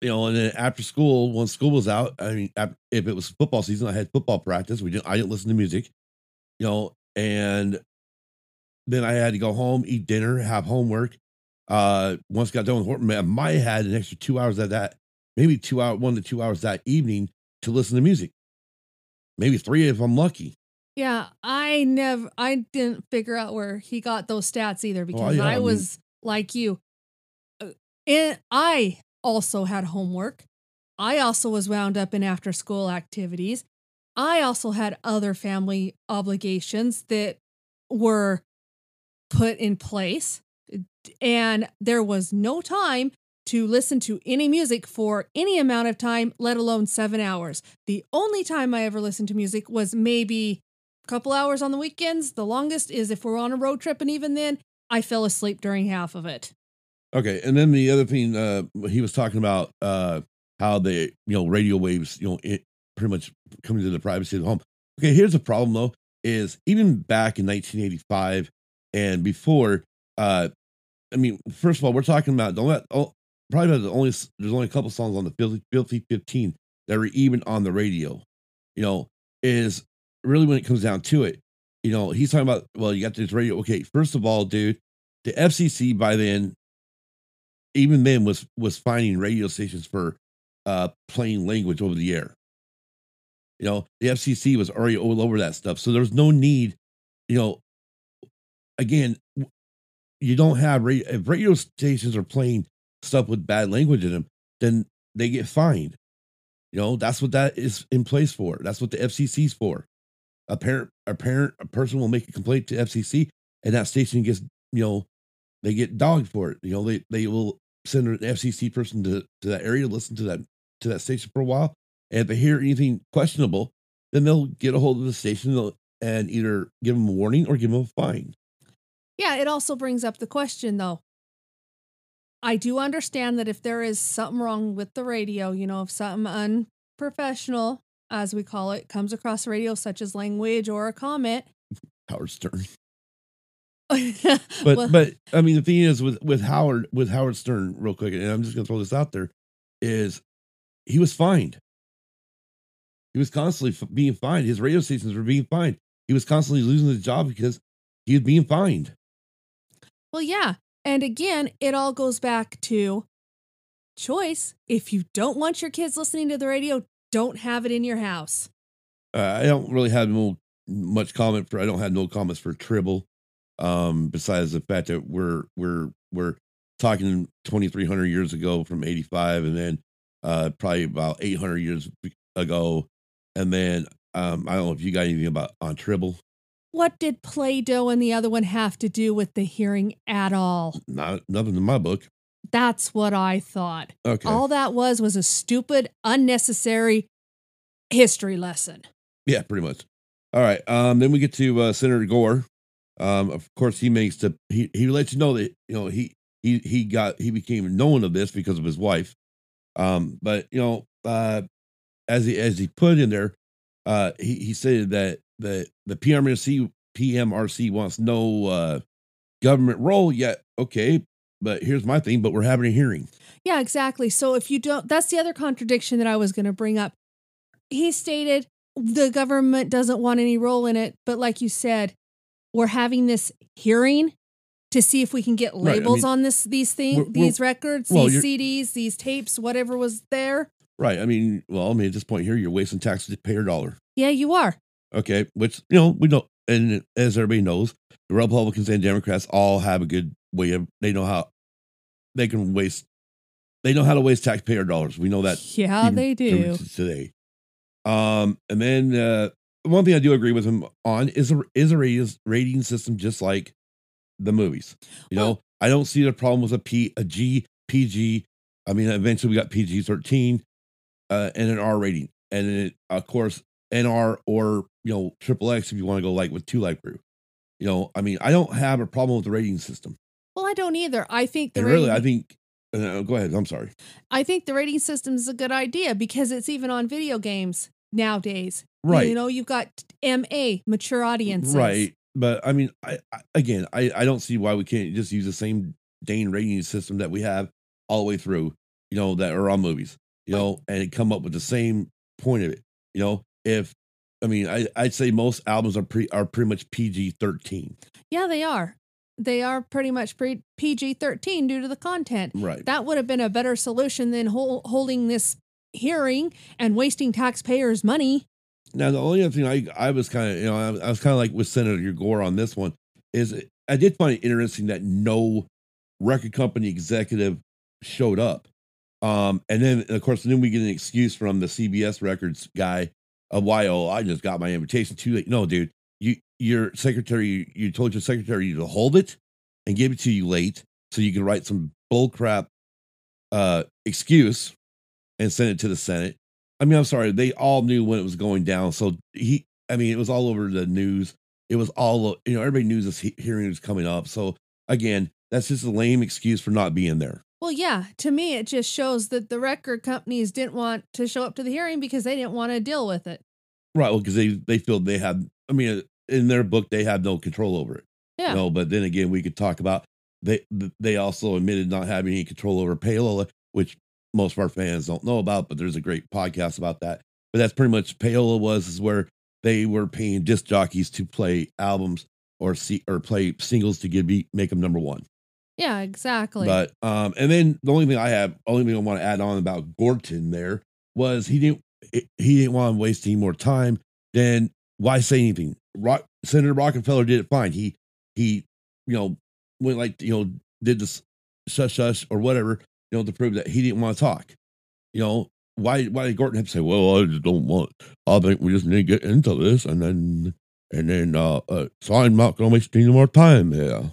you know, and then after school, when school was out, I mean, if it was football season, I had football practice. We didn't. I didn't listen to music, you know, and then I had to go home, eat dinner, have homework. Uh, once got done with man, I might have had an extra two hours of that, maybe two hour, one to two hours that evening to listen to music. Maybe three if I'm lucky. Yeah, I never, I didn't figure out where he got those stats either because yeah, I I mean- was like you. Uh, And I also had homework. I also was wound up in after school activities. I also had other family obligations that were put in place. And there was no time to listen to any music for any amount of time, let alone seven hours. The only time I ever listened to music was maybe couple hours on the weekends. The longest is if we're on a road trip, and even then, I fell asleep during half of it. Okay, and then the other thing uh, he was talking about uh, how the you know radio waves you know it pretty much coming to the privacy of the home. Okay, here's the problem though: is even back in 1985 and before. Uh, I mean, first of all, we're talking about don't let oh, probably about the only there's only a couple songs on the Filthy, Filthy 15 that were even on the radio. You know, is really when it comes down to it. You know, he's talking about well, you got this radio. Okay, first of all, dude, the FCC by then even then was was finding radio stations for uh playing language over the air. You know, the FCC was already all over that stuff, so there was no need. You know, again, you don't have radio, if radio stations are playing stuff with bad language in them, then they get fined. You know, that's what that is in place for. That's what the FCC's for. A parent, a parent, a person will make a complaint to FCC, and that station gets, you know, they get dogged for it. You know, they they will send an FCC person to to that area to listen to that to that station for a while, And if they hear anything questionable, then they'll get a hold of the station and either give them a warning or give them a fine. Yeah, it also brings up the question though. I do understand that if there is something wrong with the radio, you know, if something unprofessional, as we call it, comes across radio, such as language or a comment. Howard Stern. but But but I mean the thing is with with Howard with Howard Stern real quick, and I'm just gonna throw this out there, is he was fined. He was constantly f- being fined. His radio stations were being fined. He was constantly losing his job because he was being fined. Well, yeah. And again, it all goes back to choice. If you don't want your kids listening to the radio, don't have it in your house. Uh, I don't really have no much comment for. I don't have no comments for Trible. Um, besides the fact that we're we're we're talking 2,300 years ago from 85, and then uh, probably about 800 years ago, and then um, I don't know if you got anything about on Trible. What did Plato and the other one have to do with the hearing at all? Not nothing in my book. That's what I thought. Okay. All that was was a stupid, unnecessary history lesson. Yeah, pretty much. All right. Um, then we get to uh, Senator Gore. Um, of course, he makes the he he lets you know that you know he he he got he became known of this because of his wife. Um, but you know, uh, as he as he put in there, uh, he he said that the the PMRC PMRC wants no uh government role yet. Okay, but here's my thing. But we're having a hearing. Yeah, exactly. So if you don't, that's the other contradiction that I was going to bring up. He stated the government doesn't want any role in it, but like you said, we're having this hearing to see if we can get Right, I labels mean, on this these things, these records, well, these CDs, these tapes, whatever was there. Right. I mean, well, I mean, at this point here, you're wasting taxpayer dollar. Yeah, you are. Okay, which you know we know, and as everybody knows, the Republicans and Democrats all have a good of they know how they can waste. They know how to waste taxpayer dollars. We know that. Yeah, they do. today. Um, and then uh, one thing I do agree with him on is a is a rating, system just like the movies. You know, I don't see the problem with a P, a G, PG. I mean, eventually we got PG thirteen, uh, and an R rating, and then it, of course NR or you know triple X if you want to go like with 2 Live Crew. You know, I mean, I don't have a problem with the rating system. Well, I don't either. I think the And really, rating, I think. Uh, go ahead. I'm sorry. I think the rating system is a good idea because it's even on video games nowadays. Right. You know, you've got MA, mature audiences. Right. But I mean, I, I again, I, I don't see why we can't just use the same Dane rating system that we have all the way through, you know, that are on movies, you know, and come up with the same point of it. You know, if I mean, I, I'd say most albums are pre are pretty much PG thirteen. Yeah, they are. They are pretty much pre- PG 13 due to the content. Right. That would have been a better solution than hol- holding this hearing and wasting taxpayers' money. Now, the only other thing I I was kind of you know I, I was kind of like with Senator Gore on this one is I did find it interesting that no record company executive showed up, um, and then of course then we get an excuse from the CBS Records guy of why oh I just got my invitation too late. No, dude, you your secretary you told your secretary to hold it and give it to you late so you can write some bullcrap uh excuse and send it to the Senate. I mean, I'm sorry, they all knew when it was going down. So he, I mean, it was all over the news. It was all, you know, everybody knew this hearing was coming up. So again, that's just a lame excuse for not being there. Well, yeah, to me, it just shows that the record companies didn't want to show up to the hearing because they didn't want to deal with it. Right. Well, because they, they feel they have, I mean, in their book, they have no control over it. Yeah. You know, but then again, we could talk about they, they also admitted not having any control over Payola, which most of our fans don't know about, but there's a great podcast about that. But that's pretty much Payola was is where they were paying disc jockeys to play albums or see or play singles to give make them number one. Yeah, exactly. But um, and then the only thing I have, only thing I want to add on about Gorton there was he didn't he didn't want to waste any more time. Then why say anything? Rock, Senator Rockefeller did it fine. He he you know went like you know did this shush shush or whatever you know to prove that he didn't want to talk. You know why why did Gorton have to say? Well, I just don't want. I think we just need to get into this and then and then uh, uh so I'm not going to waste any more time here.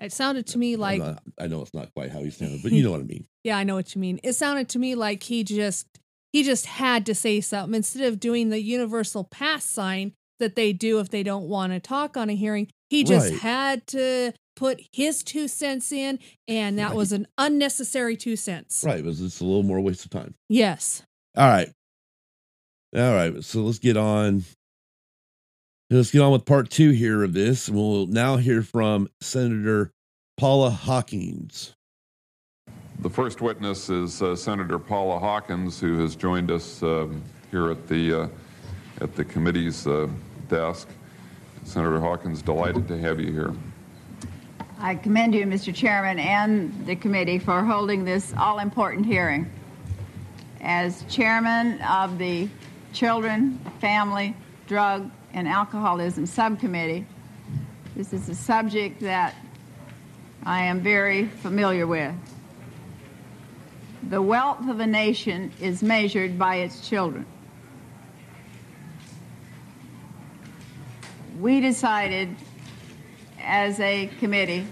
it sounded to me like, not- I know it's not quite how he sounded, but you know what I mean. yeah, I know what you mean. It sounded to me like he just He just had to say something instead of doing the universal pass sign that they do if they don't want to talk on a hearing. He just Right. had to put his two cents in, and that was an unnecessary two cents. Right. It was just a little more waste of time. Yes. All right. All right. So let's get on. Let's get on with part two here of this. We'll now hear from Senator Paula Hawkins. The first witness is uh, Senator Paula Hawkins, who has joined us um, here at the uh, at the committee's uh, desk. Senator Hawkins, delighted to have you here. I commend you, Mr. Chairman, and the committee for holding this all important hearing. As chairman of the Children, Family, Drug, and Alcoholism Subcommittee, this is a subject that I am very familiar with. The wealth of a nation is measured by its children. We decided as a committee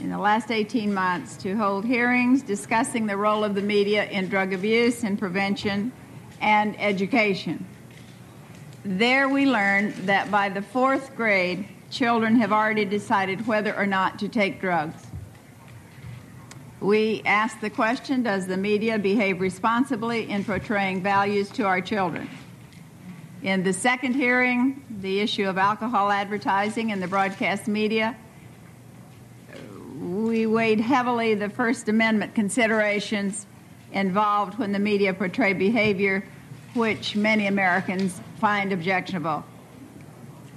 in the last 18 months to hold hearings discussing the role of the media in drug abuse and prevention and education. There we learned that by the fourth grade, children have already decided whether or not to take drugs. We asked the question Does the media behave responsibly in portraying values to our children? In the second hearing, the issue of alcohol advertising in the broadcast media, we weighed heavily the First Amendment considerations involved when the media portray behavior which many Americans find objectionable.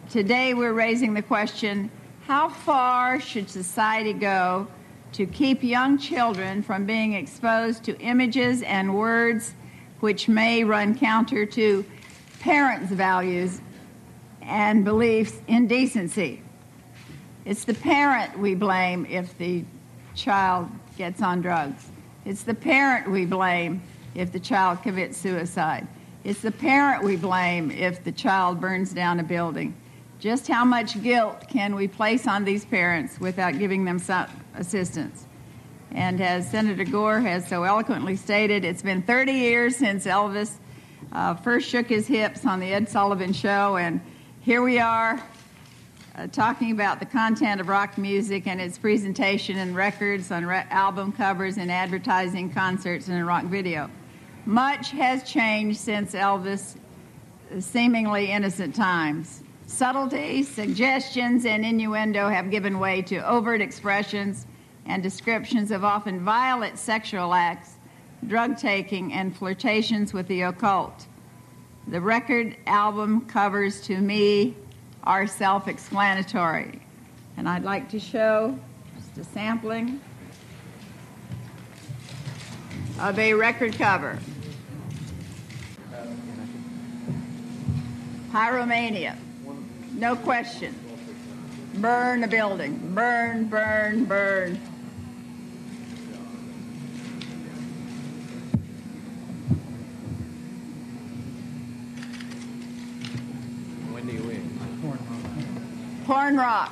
Today, we're raising the question how far should society go to keep young children from being exposed to images and words which may run counter to parents' values and beliefs in decency? It's the parent we blame if the child gets on drugs. It's the parent we blame if the child commits suicide. It's the parent we blame if the child burns down a building. Just how much guilt can we place on these parents without giving them some assistance? And as Senator Gore has so eloquently stated, it's been 30 years since Elvis uh, first shook his hips on the Ed Sullivan Show, and here we are uh, talking about the content of rock music and its presentation and records on re- album covers and advertising concerts and rock video. Much has changed since Elvis' seemingly innocent times. Subtlety, suggestions, and innuendo have given way to overt expressions and descriptions of often violent sexual acts, drug taking, and flirtations with the occult. The record album covers to me are self explanatory. And I'd like to show just a sampling of a record cover. Pyromania, no question. Burn a building, burn, burn, burn. Porn rock.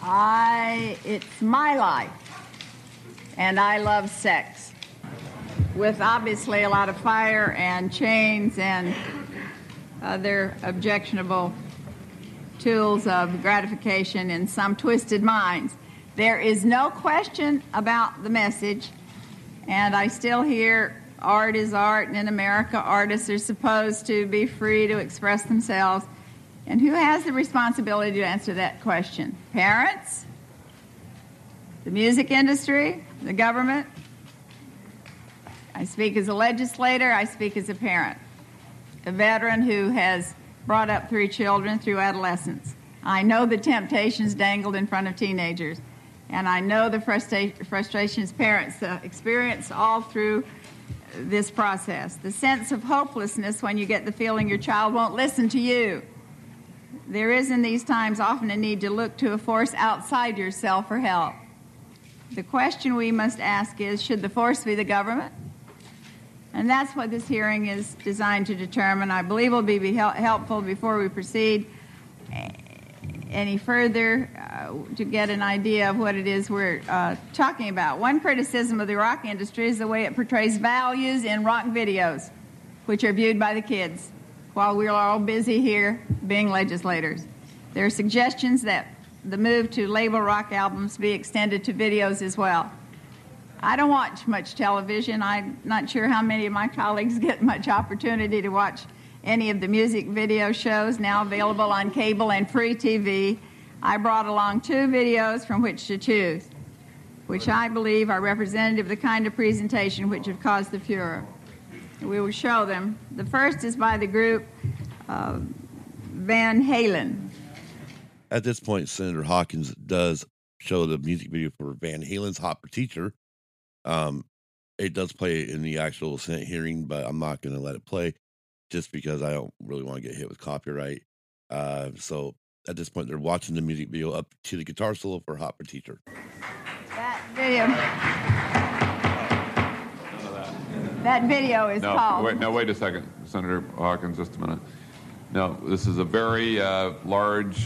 I, it's my life. And I love sex. With obviously a lot of fire and chains and other objectionable tools of gratification in some twisted minds. There is no question about the message, and I still hear art is art, and in America, artists are supposed to be free to express themselves. And who has the responsibility to answer that question? Parents? The music industry? The government? I speak as a legislator, I speak as a parent, a veteran who has brought up three children through adolescence. I know the temptations dangled in front of teenagers, and I know the frustra- frustrations parents uh, experience all through this process. The sense of hopelessness when you get the feeling your child won't listen to you. There is in these times often a need to look to a force outside yourself for help. The question we must ask is should the force be the government? And that's what this hearing is designed to determine. I believe will be hel- helpful before we proceed any further. Uh, to get an idea of what it is we're uh, talking about. One criticism of the rock industry is the way it portrays values in rock videos, which are viewed by the kids, while we're all busy here being legislators. There are suggestions that the move to label rock albums be extended to videos as well. I don't watch much television. I'm not sure how many of my colleagues get much opportunity to watch any of the music video shows now available on cable and free TV. I brought along two videos from which to choose, which I believe are representative of the kind of presentation which have caused the furor. We will show them. The first is by the group uh, Van Halen. At this point, Senator Hawkins does show the music video for Van Halen's Hot for Teacher. Um, it does play in the actual Senate hearing, but I'm not going to let it play just because I don't really want to get hit with copyright. Uh, so at this point, they're watching the music video up to the guitar solo for Hot for Teacher. That video. That video is No, called. wait, no, wait a second, Senator Hawkins, just a minute. No, this is a very uh, large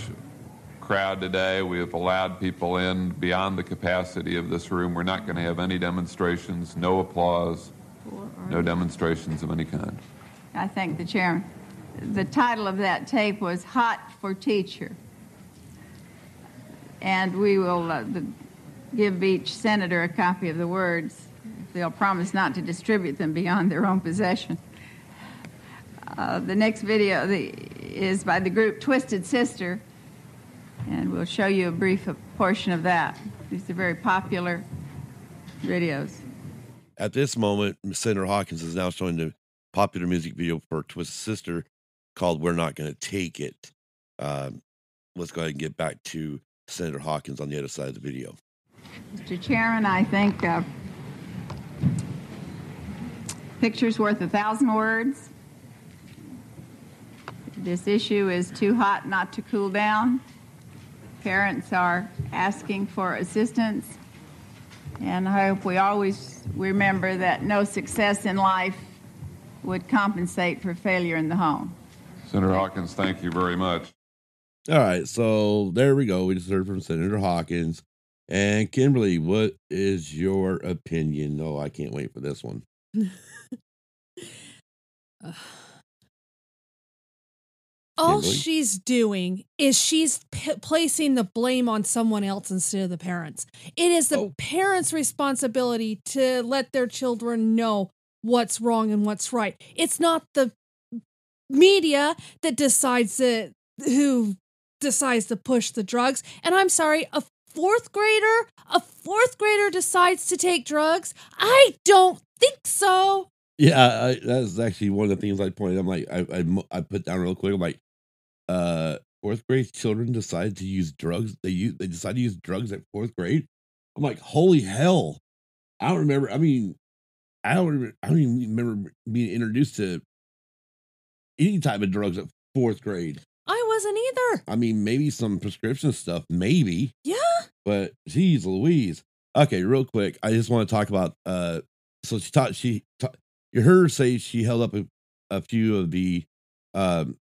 crowd today. We have allowed people in beyond the capacity of this room. We're not going to have any demonstrations, no applause, no demonstrations of any kind. I thank the chairman. The title of that tape was Hot for Teacher. And we will uh, the, give each senator a copy of the words they'll promise not to distribute them beyond their own possession. Uh, the next video the, is by the group Twisted Sister, and we'll show you a brief portion of that. These are very popular videos. At this moment, Senator Hawkins is now showing the popular music video for Twisted Sister called We're Not Gonna Take It. Um, let's go ahead and get back to Senator Hawkins on the other side of the video. Mr. Chairman, I think uh, picture's worth a thousand words. This issue is too hot not to cool down. Parents are asking for assistance, and I hope we always remember that no success in life would compensate for failure in the home. Senator Hawkins, thank you very much. All right, so there we go. We just heard from Senator Hawkins. And Kimberly, what is your opinion? Oh, I can't wait for this one. All she's doing is she's p- placing the blame on someone else instead of the parents. It is the Oh. parents' responsibility to let their children know what's wrong and what's right. It's not the media that decides that who decides to push the drugs. And I'm sorry, a fourth grader, a fourth grader decides to take drugs. I don't think so. Yeah, I, that's actually one of the things I pointed. I'm like, I, I, I put down real quick. I'm like, uh, fourth grade children decide to use drugs. They use, they decide to use drugs at fourth grade. I'm like, holy hell! I don't remember. I mean, I don't. Remember, I don't even remember being introduced to any type of drugs at fourth grade. I wasn't either. I mean, maybe some prescription stuff, maybe. Yeah. But geez, Louise. Okay, real quick, I just want to talk about. uh So she taught. She ta- you heard her say she held up a, a few of the um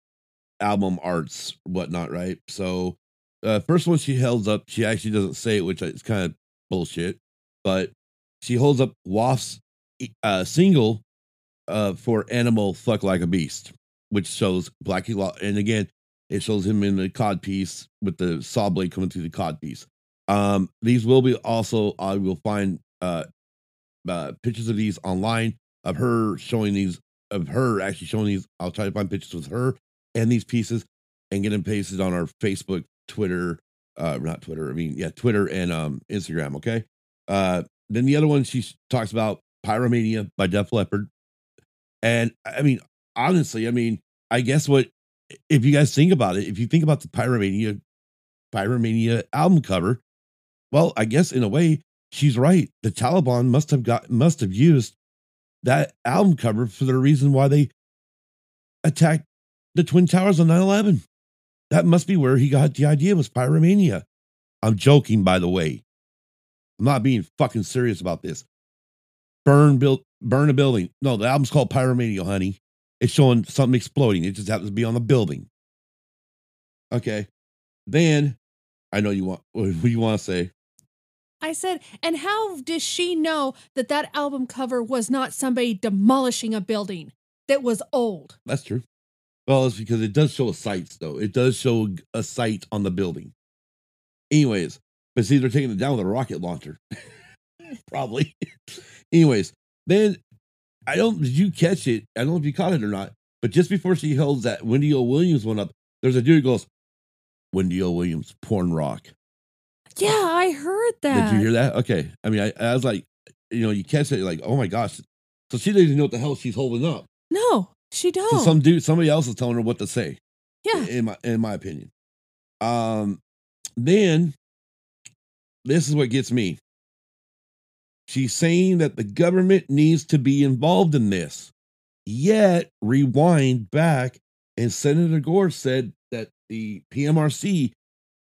album arts, whatnot, right? So, uh first one she held up, she actually doesn't say it, which is kind of bullshit. But she holds up W.A.S.P.'s uh single uh for Animal Fuck Like a Beast, which shows Blackie Lawless, and again, it shows him in the cod piece with the saw blade coming through the cod piece. Um, these will be also I will find uh, uh pictures of these online of her showing these of her actually showing these. I'll try to find pictures with her and these pieces and get them pasted on our Facebook, Twitter, uh, not Twitter. I mean, yeah, Twitter and um Instagram. Okay. Uh, then the other one she talks about Pyromania by Def Leppard, and I mean, honestly, I mean, I guess what if you guys think about it, if you think about the Pyromania Pyromania album cover, well, I guess in a way she's right. The Taliban must have got must have used that album cover for the reason why they attacked the Twin Towers on 9-11. That must be where he got the idea was Pyromania. I'm joking, by the way. I'm not being fucking serious about this. Burn built burn a building. No, the album's called Pyromania, honey. It's showing something exploding. It just happens to be on the building. Okay. Then I know you want what you want to say. I said, and how does she know that that album cover was not somebody demolishing a building that was old? That's true. Well, it's because it does show a sight, though. It does show a sight on the building. Anyways, but see, they're taking it down with a rocket launcher. Probably. Anyways, then I don't, did you catch it? I don't know if you caught it or not, but just before she holds that Wendy O. Williams one up, there's a dude who goes, Wendy O. Williams, porn rock. Yeah, I heard that. Did you hear that? Okay. I mean, I, I was like, you know, you catch it, you're like, oh my gosh. So she doesn't even know what the hell she's holding up. No, she don't. So some dude, somebody else is telling her what to say. yeah. in my in my opinion. Um, then this is what gets me. She's saying that the government needs to be involved in this. Yet, rewind back, and Senator Gore said that the PMRC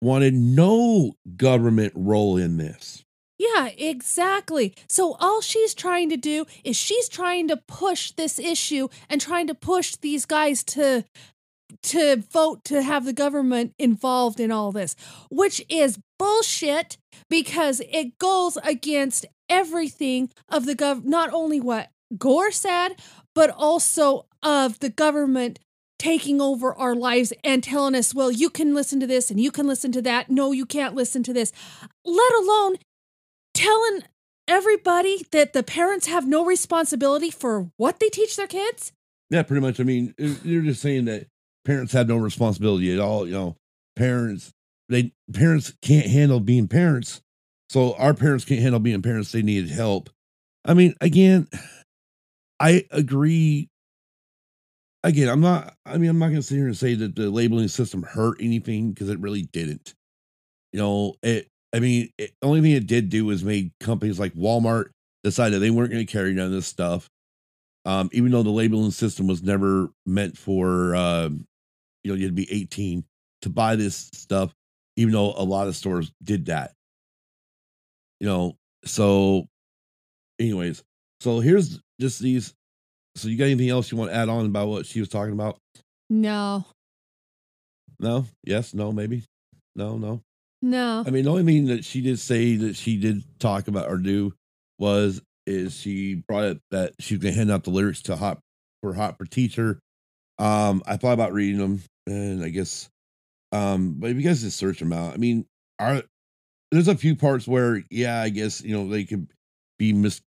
wanted no government role in this. Yeah, exactly. So all she's trying to do is she's trying to push this issue and trying to push these guys to to vote to have the government involved in all this, which is bullshit because it goes against everything of the gov not only what Gore said, but also of the government taking over our lives and telling us, well, you can listen to this and you can listen to that. No, you can't listen to this. Let alone telling everybody that the parents have no responsibility for what they teach their kids? Yeah, pretty much. I mean, you're just saying that parents have no responsibility at all. You know, parents they parents can't handle being parents, so our parents can't handle being parents. They needed help. I mean, again, I agree. Again, I'm not. I mean, I'm not going to sit here and say that the labeling system hurt anything because it really didn't. You know, it. I mean, the only thing it did do was made companies like Walmart decide that they weren't going to carry none of this stuff um, even though the labeling system was never meant for um, you know you had to be 18 to buy this stuff even though a lot of stores did that you know so anyways so here's just these so you got anything else you want to add on about what she was talking about No, no yes no maybe no no no. I mean, the only thing that she did say that she did talk about or do was is she brought up that she's gonna hand out the lyrics to Hot for Hot for Teacher. Um, I thought about reading them, and I guess, um, but if you guys just search them out, I mean, are there's a few parts where, yeah, I guess you know they could be mis.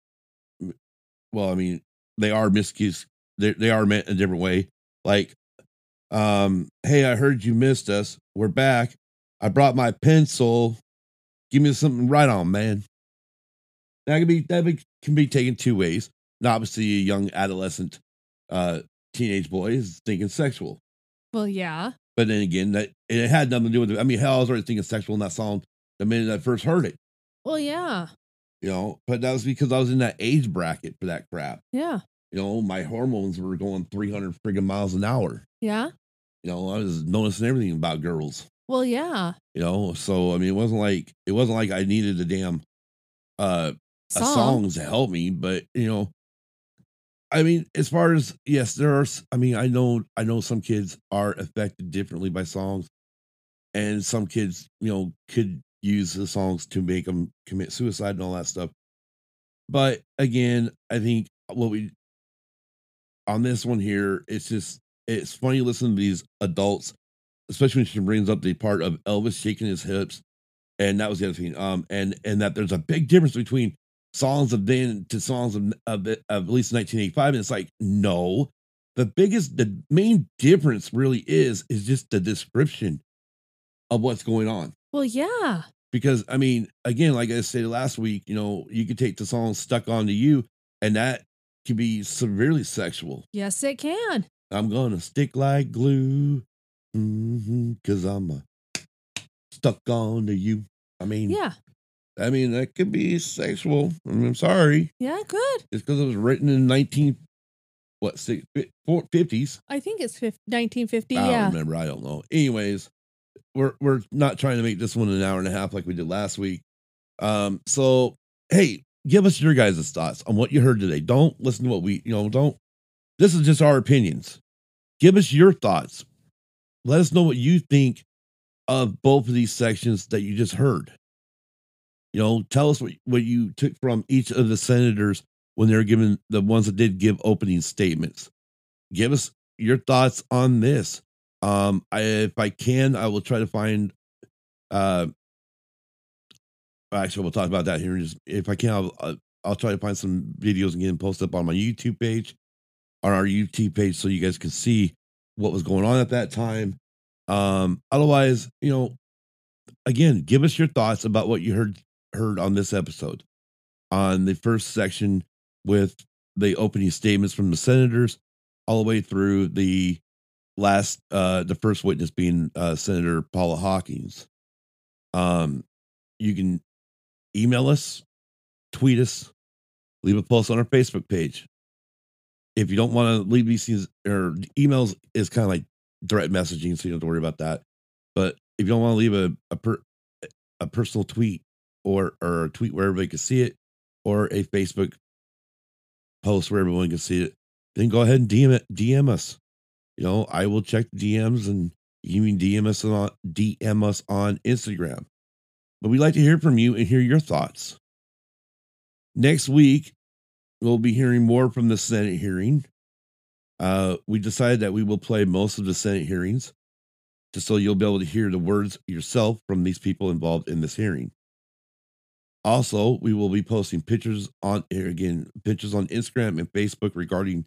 Well, I mean, they are miscues. They they are meant in a different way. Like, um, hey, I heard you missed us. We're back. I brought my pencil. Give me something to write on, man. That can be that be, can be taken two ways. Now, obviously, a young adolescent, uh, teenage boy is thinking sexual, Well, yeah. but then again, that it had nothing to do with it. I mean, hell, I was already thinking sexual in that song the minute I first heard it. Well, yeah. You know, but that was because I was in that age bracket for that crap. Yeah. You know, my hormones were going 300 friggin' miles an hour. Yeah. You know, I was noticing everything about girls. Well, yeah. You know, so I mean, it wasn't like it wasn't like I needed a damn uh a Song. to help me, but you know, I mean, as far as yes, there are. I mean, I know, I know some kids are affected differently by songs, and some kids, you know, could use the songs to make them commit suicide and all that stuff. But again, I think what we on this one here, it's just it's funny listening to these adults, especially when she brings up the part of Elvis shaking his hips, and that was the other thing. Um, and and that there's a big difference between songs of then to songs of of, of at least 1985, and it's like no, the biggest, the main difference really is is just the description of what's going on Well, yeah. Because I mean, again, like I said last week, you know, you could take the song "Stuck Onto You," and that can be severely sexual. Yes, it can. I'm gonna stick like glue, hmm cause I'm uh, stuck onto you. I mean, Yeah. I mean that could be sexual. I mean, I'm sorry, Yeah, good. it's because it was written in 19 what six, fi- 50s. I think it's fif- 1950. I don't yeah. remember. I don't know. Anyways, we're we're not trying to make this one an hour and a half like we did last week. Um, so hey, give us your guys' thoughts on what you heard today. Don't listen to what we, you know, don't this is just our opinions. Give us your thoughts. Let us know what you think of both of these sections that you just heard. You know, tell us what, what you took from each of the senators when they were given the ones that did give opening statements. Give us your thoughts on this. Um, I, if I can, I will try to find. Uh, actually, we'll talk about that here. Just if I can, I'll, I'll, I'll try to find some videos and get them posted up on my YouTube page, on our YouTube page, so you guys can see what was going on at that time. Um, otherwise, you know, again, give us your thoughts about what you heard heard on this episode, on the first section with the opening statements from the senators, all the way through the last, uh, the first witness being uh, Senator Paula Hawkins. Um, you can email us, tweet us, leave a post on our Facebook page. If you don't want to leave these things or emails is kind of like direct messaging, so you don't have to worry about that. But if you don't want to leave a a, per, a personal tweet or or a tweet where everybody can see it, or a Facebook post where everyone can see it, then go ahead and DM it, DM us. You know, I will check the DMs and you can DM us on DM us on Instagram. But we'd like to hear from you and hear your thoughts. Next week, we'll be hearing more from the Senate hearing. Uh, we decided that we will play most of the Senate hearings just so you'll be able to hear the words yourself from these people involved in this hearing. Also, we will be posting pictures on again, pictures on Instagram and Facebook regarding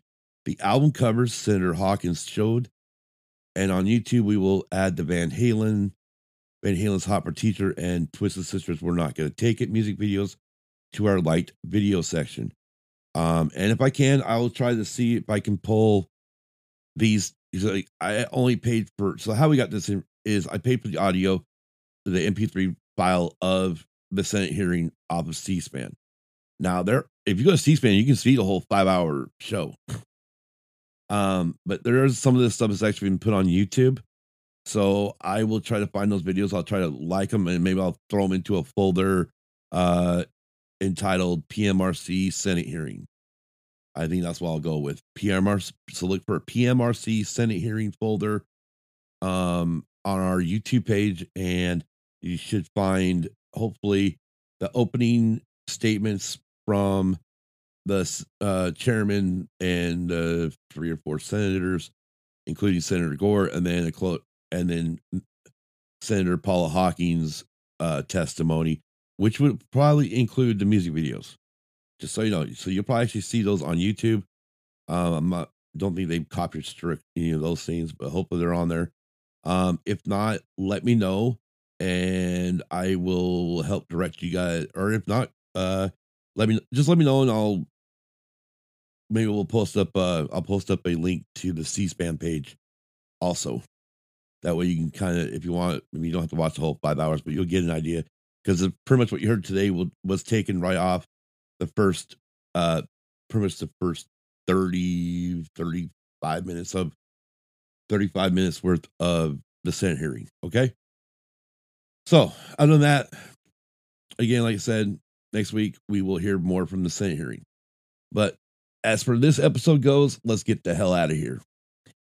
the album covers Senator Hawkins showed. And on YouTube, we will add the Van Halen, Van Halen's Hot for Teacher, and Twisted Sisters. We're not going to take it music videos to our light video section. Um, and if I can, I will try to see if I can pull these. I only paid for so how we got this in, is I paid for the audio, the MP3 file of the Senate hearing off of C-SPAN. Now there, if you go to C-SPAN, you can see the whole five hour show. Um, but there is some of this stuff that's actually been put on YouTube. So I will try to find those videos. I'll try to like them and maybe I'll throw them into a folder uh entitled PMRC Senate hearing. I think that's what I'll go with. PMRC. So look for PMRC Senate hearing folder um, on our YouTube page, and you should find hopefully the opening statements from the uh, chairman and uh, three or four senators, including Senator Gore, and then a clo- and then Senator Paula Hawkins' uh, testimony which would probably include the music videos. Just so you know, so you'll probably actually see those on YouTube. Um, I'm not, don't think they've copied strict any of those things, but hopefully they're on there. Um, if not, let me know, and I will help direct you guys. Or if not, uh, let me just let me know, and I'll maybe we'll post up. Uh, I'll post up a link to the C-SPAN page, also. That way you can kind of, if you want, maybe you don't have to watch the whole five hours, but you'll get an idea because pretty much what you heard today was, was taken right off the first uh pretty much the first 30 35 minutes of 35 minutes worth of the senate hearing okay so other than that again like i said next week we will hear more from the senate hearing but as for this episode goes let's get the hell out of here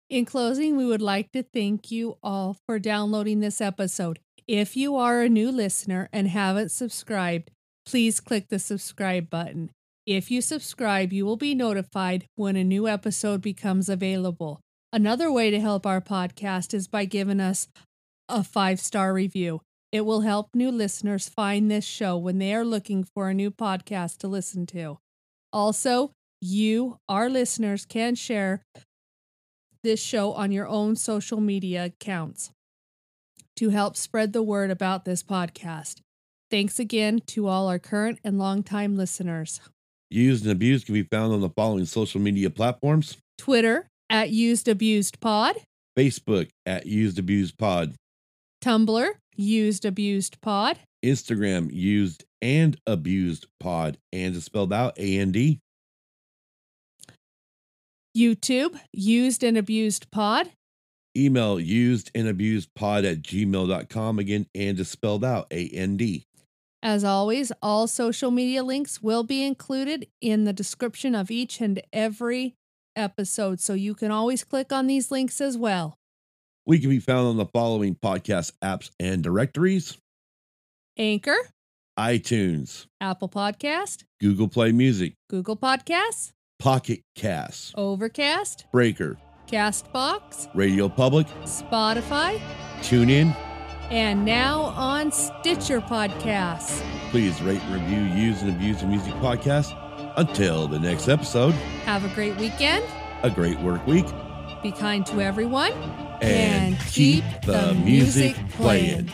in closing we would like to thank you all for downloading this episode if you are a new listener and haven't subscribed, please click the subscribe button. If you subscribe, you will be notified when a new episode becomes available. Another way to help our podcast is by giving us a five star review. It will help new listeners find this show when they are looking for a new podcast to listen to. Also, you, our listeners, can share this show on your own social media accounts to help spread the word about this podcast. Thanks again to all our current and longtime listeners. Used and Abused can be found on the following social media platforms Twitter at Used Abused Pod, Facebook at Used Abused Pod, Tumblr, Used Abused Pod, Instagram, Used and Abused Pod, and it's spelled out A N D. YouTube, Used and Abused Pod, Email used and abused pod at gmail.com again and is spelled out A N D. As always, all social media links will be included in the description of each and every episode, so you can always click on these links as well. We can be found on the following podcast apps and directories. Anchor, iTunes, Apple Podcast, Google Play Music, Google Podcasts, Pocket Cast, Overcast, Breaker, Castbox, Radio Public, Spotify, TuneIn. and now on Stitcher Podcasts. Please rate review Use and Abuse of Music podcast. Until the next episode, Have a great weekend. a great work week, Be kind to everyone. and, keep the music playing.